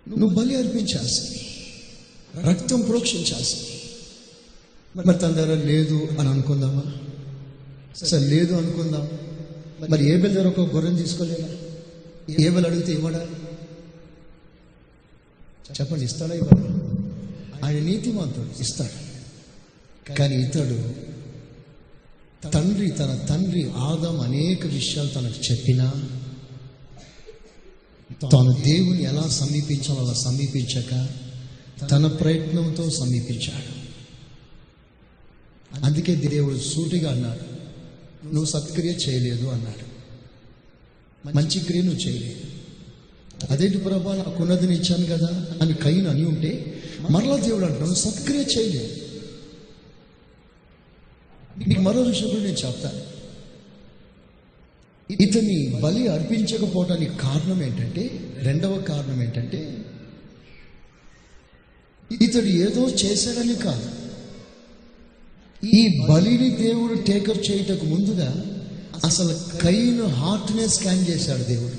A: నువ్వు బలి అర్పించాల్సింది. రక్తం ప్రోక్షించాల్సింది. మరి తన దగ్గర లేదు అని అనుకుందామా? సరే లేదు అనుకుందామా మరి ఏ దగ్గర ఒక గొర్రెని తీసుకోలేదా? ఏ అడిగితే ఇవ్వడా? చెప్పండి ఇస్తాడా ఇవ్వడా? ఆయన నీతిమంతుడు ఇస్తాడు. కానీ ఇతడు తండ్రి తన తండ్రి ఆదం అనేక విషయాలు తనకు చెప్పినా తాను దేవుని ఎలా సమీపించాలో అలా సమీపించక తన ప్రయత్నంతో సమీపించాడు. అందుకే దేవుడు సూటిగా అన్నాడు నువ్వు సత్క్రియ చేయలేదు అన్నాడు. మంచి క్రియ నువ్వు చేయలేదు. అదేంటి ప్రభా నాకున్నది ఇచ్చాను కదా అని కయ్యను అని ఉంటే మరలా దేవుడు అంటాను సత్క్రియ చేయలేదు. నీకు మరో విషయం కూడా నేను చెప్తాను ఇతని బలి అర్పించకపోవటానికి కారణం ఏంటంటే రెండవ కారణం ఏంటంటే ఇతడు ఏదో చేశాడని కాదు. ఈ బలిని దేవుడు టేకప్ చేయటకు ముందుగా అసలు కైను హార్ట్నే స్కాన్ చేశాడు దేవుడు.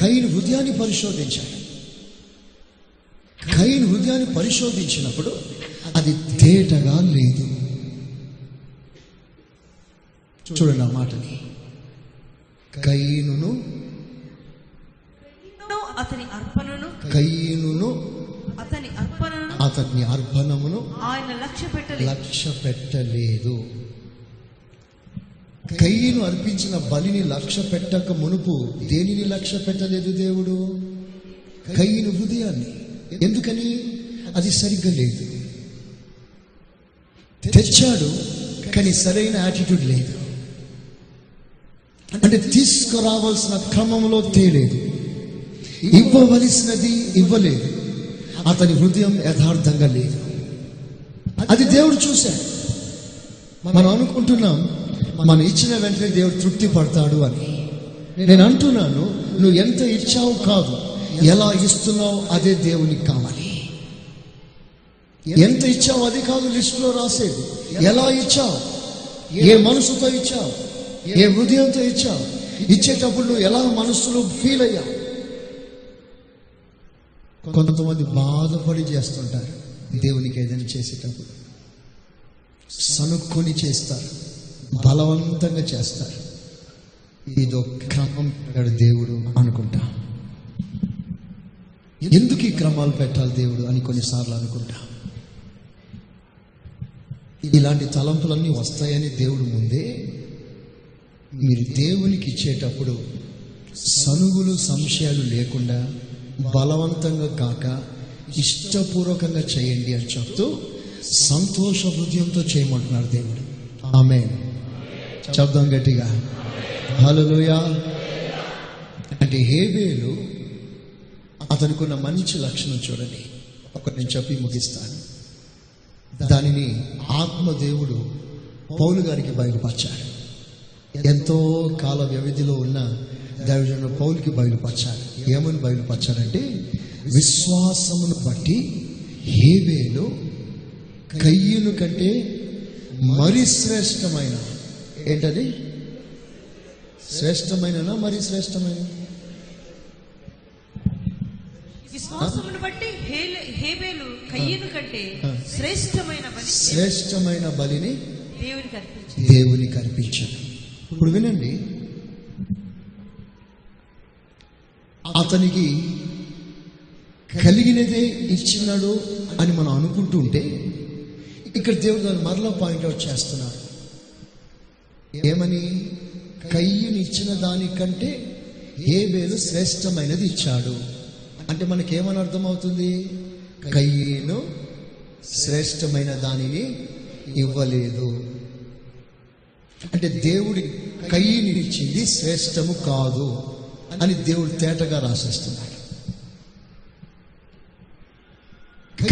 A: కైను హృదయాన్ని పరిశోధించాడు. కైను హృదయాన్ని పరిశోధించినప్పుడు అది తేటగా లేదు. చూడండి ఆ మాటని కైనును
C: అతని అర్పణను
A: కైనును
C: అతని అర్పణను
A: అతని అర్పణమును
C: ఆయన లక్ష్య పెట్టలేదు.
A: లక్ష్య పెట్టలేదు. కయ్యను అర్పించిన బలిని లక్ష్య పెట్టక మునుపు దేనిని లక్ష్య పెట్టలేదు దేవుడు? కయ్యను హృదయాన్ని. ఎందుకని? అది సరిగ్గా లేదు. తెచ్చాడు కానీ సరైన యాటిట్యూడ్ లేదు. అంటే తీసుకురావాల్సిన క్రమంలో తేలేదు. ఇవ్వవలసినది ఇవ్వలేదు. అతని హృదయం యథార్థంగా లేదు. అది దేవుడు చూశాడు. మనం అనుకుంటున్నాం మనం ఇచ్చిన వెంటనే దేవుడు తృప్తి పడతాడు అని. నేను అంటున్నాను నువ్వు ఎంత ఇచ్చావు కాదు ఎలా ఇస్తున్నావు అదే దేవునికి కావాలి. ఎంత ఇచ్చావు అది కాదు లిస్టులో రాసేది. ఎలా ఇచ్చావు? ఏ మనసుతో ఇచ్చావు? ఏ హృదయంతో ఇచ్చావు? ఇచ్చేటప్పుడు నువ్వు ఎలా మనసులో ఫీల్ అయ్యావు? కొంతమంది బాధపడి చేస్తుంటారు. దేవునికి ఏదైనా చేసేటప్పుడు సనుక్కొని చేస్తారు. బలవంతంగా చేస్తారు. ఇదో క్రమం పెట్టాడు దేవుడు అనుకుంటా. ఎందుకు ఈ క్రమాలు పెట్టాలి దేవుడు అని కొన్నిసార్లు అనుకుంటా. ఇలాంటి తలంపులన్నీ వస్తాయని దేవుడు ముందే మీరు దేవునికి ఇచ్చేటప్పుడు సనుగులు సంశయాలు లేకుండా బలవంతంగా కాక ఇష్టపూర్వకంగా చేయండి అని చెప్తూ సంతోష హృదయంతో చేయమంటున్నాడు దేవుడు. ఆమె చెప్దాం గట్టిగా. హలోయా అంటే హేబేలు అతనుకున్న మంచి లక్షణం చూడండి. ఒకటి నేను చెప్పి ముగిస్తాను. దానిని ఆత్మదేవుడు పౌలు గారికి బయలుపరిచాడు. ఎంతో కాల వ్యవధిలో ఉన్న దైవజనుడు పౌలుకి బయలుపరిచాడు ఏమని బయలుపరిచాడంటే విశ్వాసమును బట్టి హేబేలు కయ్యును కంటే మరి శ్రేష్టమైన ఏంటది? శ్రేష్టమైననా మరి శ్రేష్టమైన
C: విశ్వాసమును బట్టి హేలే- హేబేలు కయ్యను కంటే శ్రేష్టమైన
A: శ్రేష్టమైన బలిని
C: దేవునికి
A: అర్పించాడు ఇప్పుడు వినండి అతనికి కలిగినదే ఇచ్చినాడు అని మనం అనుకుంటుంటే ఇక్కడ దేవుడు దాన్ని మరలా పాయింట్అవుట్ చేస్తున్నాడు. ఏమని? కయ్యను ఇచ్చిన దానికంటే హేబేలు శ్రేష్టమైనది ఇచ్చాడు. అంటే మనకేమని అర్థమవుతుంది? కయ్యను శ్రేష్టమైన దానిని ఇవ్వలేదు. అంటే దేవుడి కయ్యని ఇచ్చింది శ్రేష్టము కాదు. అని దేవుడు తేటగా రాసేస్తున్నాడు.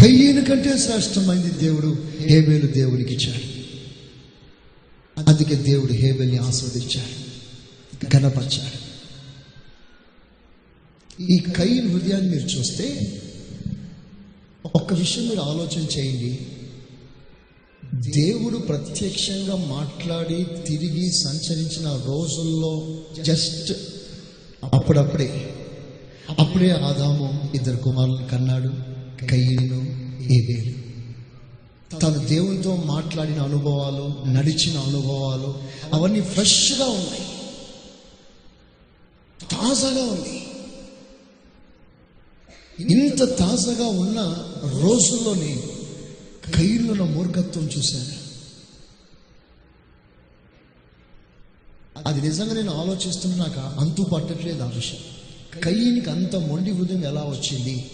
A: కయ్యను కంటే శ్రేష్టమైంది దేవుడు హేబేలు దేవునికి ఇచ్చాడు. అందుకే దేవుడు హేబేల్ని ఆస్వాదించాడు ఘనపరిచాడు. ఈ కయ్యను హృదయాన్ని మీరు చూస్తే ఒక్క విషయం మీరు ఆలోచన చేయండి. దేవుడు ప్రత్యక్షంగా మాట్లాడి తిరిగి సంచరించిన రోజుల్లో జస్ట్ అప్పుడప్పుడే అప్పుడే ఆదాము ఇద్దరు కుమారులను కన్నాడు కయ్యను ఏబేలు. తను దేవునితో మాట్లాడిన అనుభవాలు నడిచిన అనుభవాలు అవన్నీ ఫ్రెష్గా ఉన్నాయి. తాజాగా ఉంది ఇంత తాజాగా ఉన్న రోజుల్లోనే కయ్యూలో మూర్ఖత్వం చూశాను. అది నిజంగా నేను ఆలోచిస్తున్నాక నాకు అంతు పట్టట్లేదు ఆ విషయం. కయ్యనికి అంత మొండి హృదయం ఎలా వచ్చింది?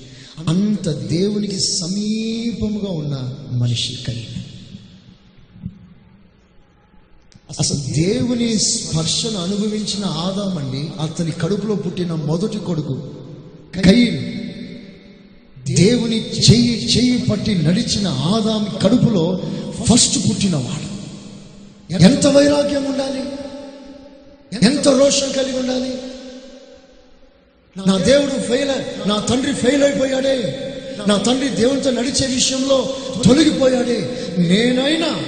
A: అంత దేవునికి సమీపముగా ఉన్న మనిషి కయ్యను అసలు దేవుని స్పర్శను అనుభవించిన ఆదామండి అతని కడుపులో పుట్టిన మొదటి కొడుకు కయ్యను దేవుని చెయ్యి చెయ్యి పట్టి నడిచిన ఆదామి కడుపులో ఫస్ట్ పుట్టినవాడు. ఎంత వైరాగ్యం ఉండాలి? ఎంత రోషం కలిగి ఉండాలి? నా దేవుడు ఫెయిల్ నా తండ్రి ఫెయిల్ అయిపోయాడే. నా తండ్రి దేవునితో నడిచే విషయంలో తొలగిపోయాడే. నేనైనా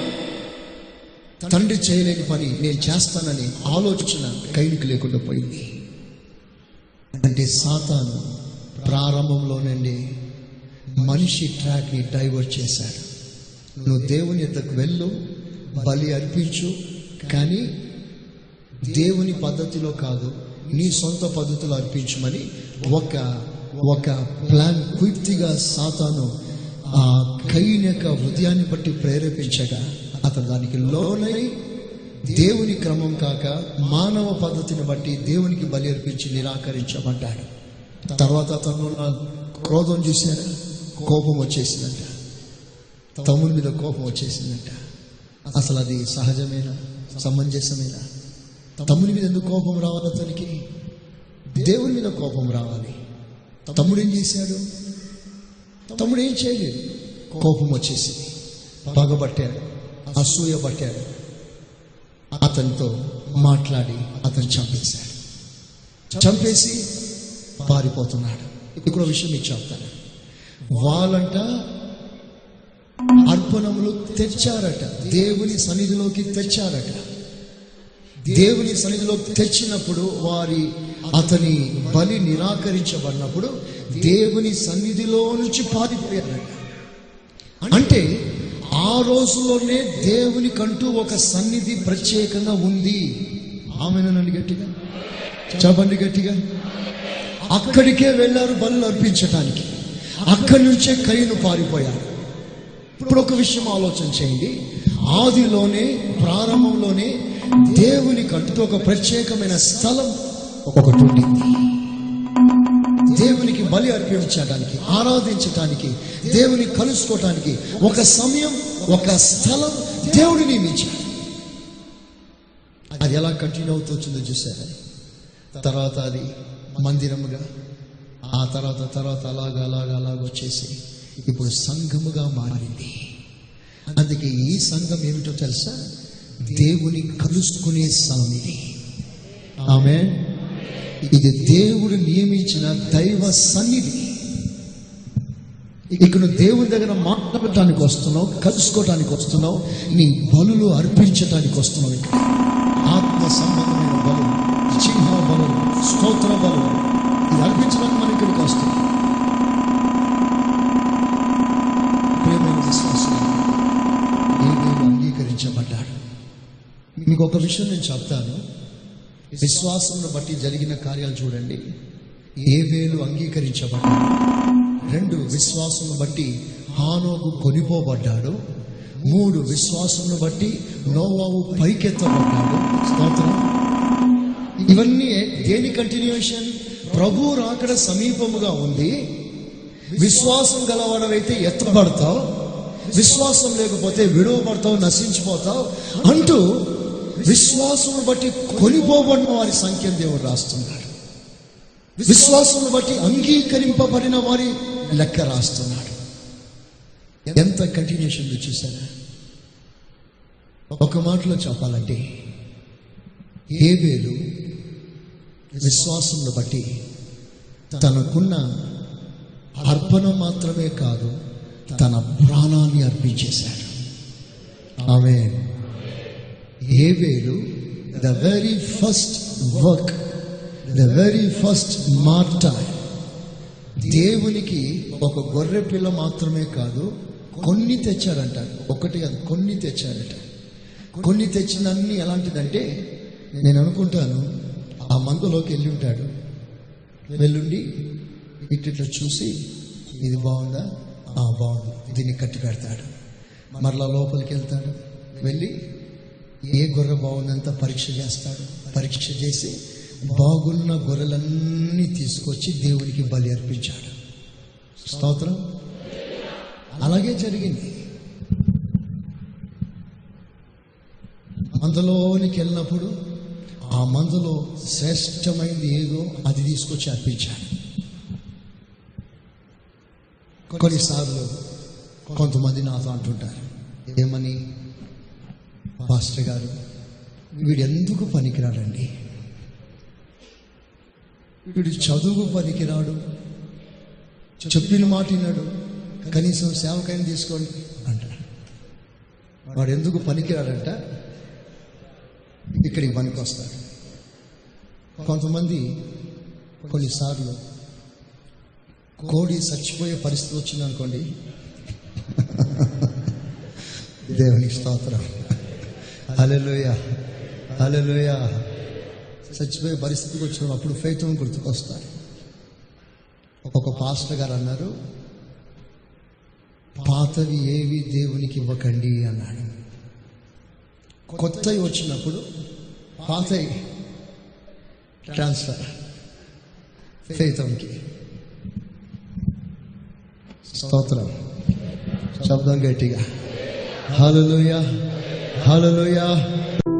A: తండ్రి చేయలేని పని నేను చేస్తానని ఆలోచన కైలికి లేకుండా పోయింది. అంటే సాతాను ప్రారంభంలోనండి మనిషి ట్రాక్ని డైవర్ట్ చేశాడు. నువ్వు దేవుని ఎద్దకు వెళ్ళు బలి అర్పించు కానీ దేవుని పద్ధతిలో కాదు నీ సొంత పద్ధతిలో అర్పించమని ఒక ఒక ప్లాన్ పూర్తిగా సాతాను ఆ కైన్ యొక్క హృదయాన్ని బట్టి ప్రేరేపించగా అతను దానికి లోనై దేవుని క్రమం కాక మానవ పద్ధతిని బట్టి దేవునికి బలి అర్పించి నిరాకరించమంటాడు తర్వాత అతను క్రోధం చూశారా? కోపం వచ్చేసిందంట. తమ్ముని మీద కోపం వచ్చేసిందంట. అసలు అది సహజమైన? సమంజసమేనా? తమ్ముడి మీద ఎందుకు కోపం రావాలి అతనికి? దేవుడి మీద కోపం రావాలి. తమ్ముడు ఏం చేశాడు? తమ్ముడు ఏం చేయలేదు. కోపం వచ్చేసింది. పగబట్టాడు. అసూయ పట్టాడు. అతనితో మాట్లాడి అతను చంపేశాడు. చంపేసి పారిపోతున్నాడు. ఇక్కడ విషయం మీకు చెప్తాను. వాళ్ళంట అర్పణములు తెచ్చారట. దేవుని సన్నిధిలోకి తెచ్చారట. దేవుని సన్నిధిలోకి తెచ్చినప్పుడు వారి అతని బలి నిరాకరించబడినప్పుడు దేవుని సన్నిధిలో నుంచి పారిపోయారట అంటే ఆ రోజుల్లోనే దేవునికంటూ ఒక సన్నిధి ప్రత్యేకంగా ఉంది. ఆమెనండి గట్టిగా? చెప్పండి గట్టిగా. అక్కడికే వెళ్ళారు బలు అర్పించటానికి. అక్కడి నుంచే కయ్యను పారిపోయారు. ఇప్పుడు ఒక విషయం ఆలోచన చేయండి. ఆదిలోనే ప్రారంభంలోనే దేవుని అంటూ ఒక ప్రత్యేకమైన స్థలం ఒకటి ఉండింది దేవునికి బలి అర్పించడానికి ఆరాధించటానికి దేవుని కలుసుకోవటానికి ఒక సమయం ఒక స్థలం దేవుడు నియమించాడు. అది ఎలా కంటిన్యూ అవుతూ వచ్చిందో చూసారా తర్వాత అది మందిరముగా ఆ తర్వాత తర్వాత అలాగ అలాగ అలాగ వచ్చేసి ఇప్పుడు సంఘముగా మారింది. అందుకే ఈ సంఘం ఏమిటో తెలుసా? దేవుని కలుసుకునే ఇది. ఆమె ఇది దేవుడు నియమించిన దైవ సన్నిధి. ఇక నువ్వు దేవుని దగ్గర మాట్లాడటానికి వస్తున్నావు కలుసుకోవటానికి వస్తున్నావు నీ బలులు అర్పించటానికి వస్తున్నావు. ఇక్కడ ఆత్మ సంబంధమైన బలు చిహ్న బలు స్తోత్ర బలు ఇది అర్పించడానికి మనం ఇక్కడికి వస్తున్నాం ప్రేమైన విశ్వాసం దేవుడు అంగీకరించబడ్డాడు మీకు ఒక విషయం నేను చెప్తాను. విశ్వాసంను బట్టి జరిగిన కార్యాలు చూడండి. ఏ వేలు అంగీకరించబడ్డాడు. రెండు విశ్వాసమును బట్టి హానోకు కొనిపోబడ్డాడు. మూడు విశ్వాసమును బట్టి నోవావు పైకెత్తబడ్డాడు. స్తోత్రం. ఇవన్నీ దేని కంటిన్యూషన్ ప్రభు రాకడ సమీపముగా ఉంది విశ్వాసం గలవాడవైతే ఎత్తబడతావు. విశ్వాసం లేకపోతే విడవబడతావు నశించిపోతావు అంటూ విశ్వాసమును బట్టి కొనిపోబడిన వారి సంఖ్య దేవుడు రాస్తున్నాడు. విశ్వాసమును బట్టి అంగీకరింపబడిన వారి లెక్క రాస్తున్నాడు. ఎంత కంటిన్యూషన్ చూసారా? ఒక మాటలో చెప్పాలంటే ఏ వేలు విశ్వాసంను బట్టి తనకున్న అర్పణ మాత్రమే కాదు తన ప్రాణాన్ని అర్పించేశాడు. ఆమె ఏ the very first work the very first martyr దేవునికి ఒక గొర్రె పిల్ల మాత్రమే కాదు కొన్ని తెచ్చారంట. ఒకటి కాదు కొన్ని తెచ్చారట. కొన్ని తెచ్చినన్ని ఎలాంటిదంటే నేను అనుకుంటాను ఆ మందులోకి వెళ్ళి ఉంటాడు. వెళ్ళుండి ఇట్లా చూసి ఇది బాగుందా? ఆ బాగుంది. దీన్ని కట్టి పెడతాడు. మరలా లోపలికి వెళ్తాడు. వెళ్ళి ఏ గొర్రె బాగుందంత పరీక్ష చేస్తాడు. పరీక్ష చేసి బాగున్న గొర్రెలన్నీ తీసుకొచ్చి దేవునికి బలి అర్పించాడు. స్తోత్రం? అలాగే జరిగింది. మందలోనికి వెళ్ళినప్పుడు ఆ మందులో శ్రేష్టమైనది ఏదో అది తీసుకొచ్చి అర్పించాడు. కొన్నిసార్లు కొంతమంది నాతో అంటుంటారు ఏమని పాస్టర్ గారు వీడు ఎందుకు పనికిరాడండి? వీడు చదువు పనికిరాడు చెప్పిన మాట విన్నాడు కనీసం సేవకైనా తీసుకోండి అంటాడు. వాడు ఎందుకు పనికిరాడంట? ఇక్కడికి పనికి వస్తాడు కొంతమంది కొన్నిసార్లు కోడి చచ్చిపోయే పరిస్థితి వచ్చింది అనుకోండి <laughs> దేవునికి స్తోత్రం. హలెలుయ హలెలుయ చచ్చిపోయే పరిస్థితికి వచ్చినప్పుడు అప్పుడు ఫైతం గుర్తుకొస్తారు. ఒక్కొక్క పాస్టర్ గారు అన్నారు పాతవి ఏవి దేవునికి ఇవ్వకండి అన్నాడు. కొత్తవి వచ్చినప్పుడు పాతవి ట్రాన్స్ఫర్ ఫైతంకి. స్తోత్రం. శబ్దం గట్టిగా. హల్లెలూయా
D: Hallelujah.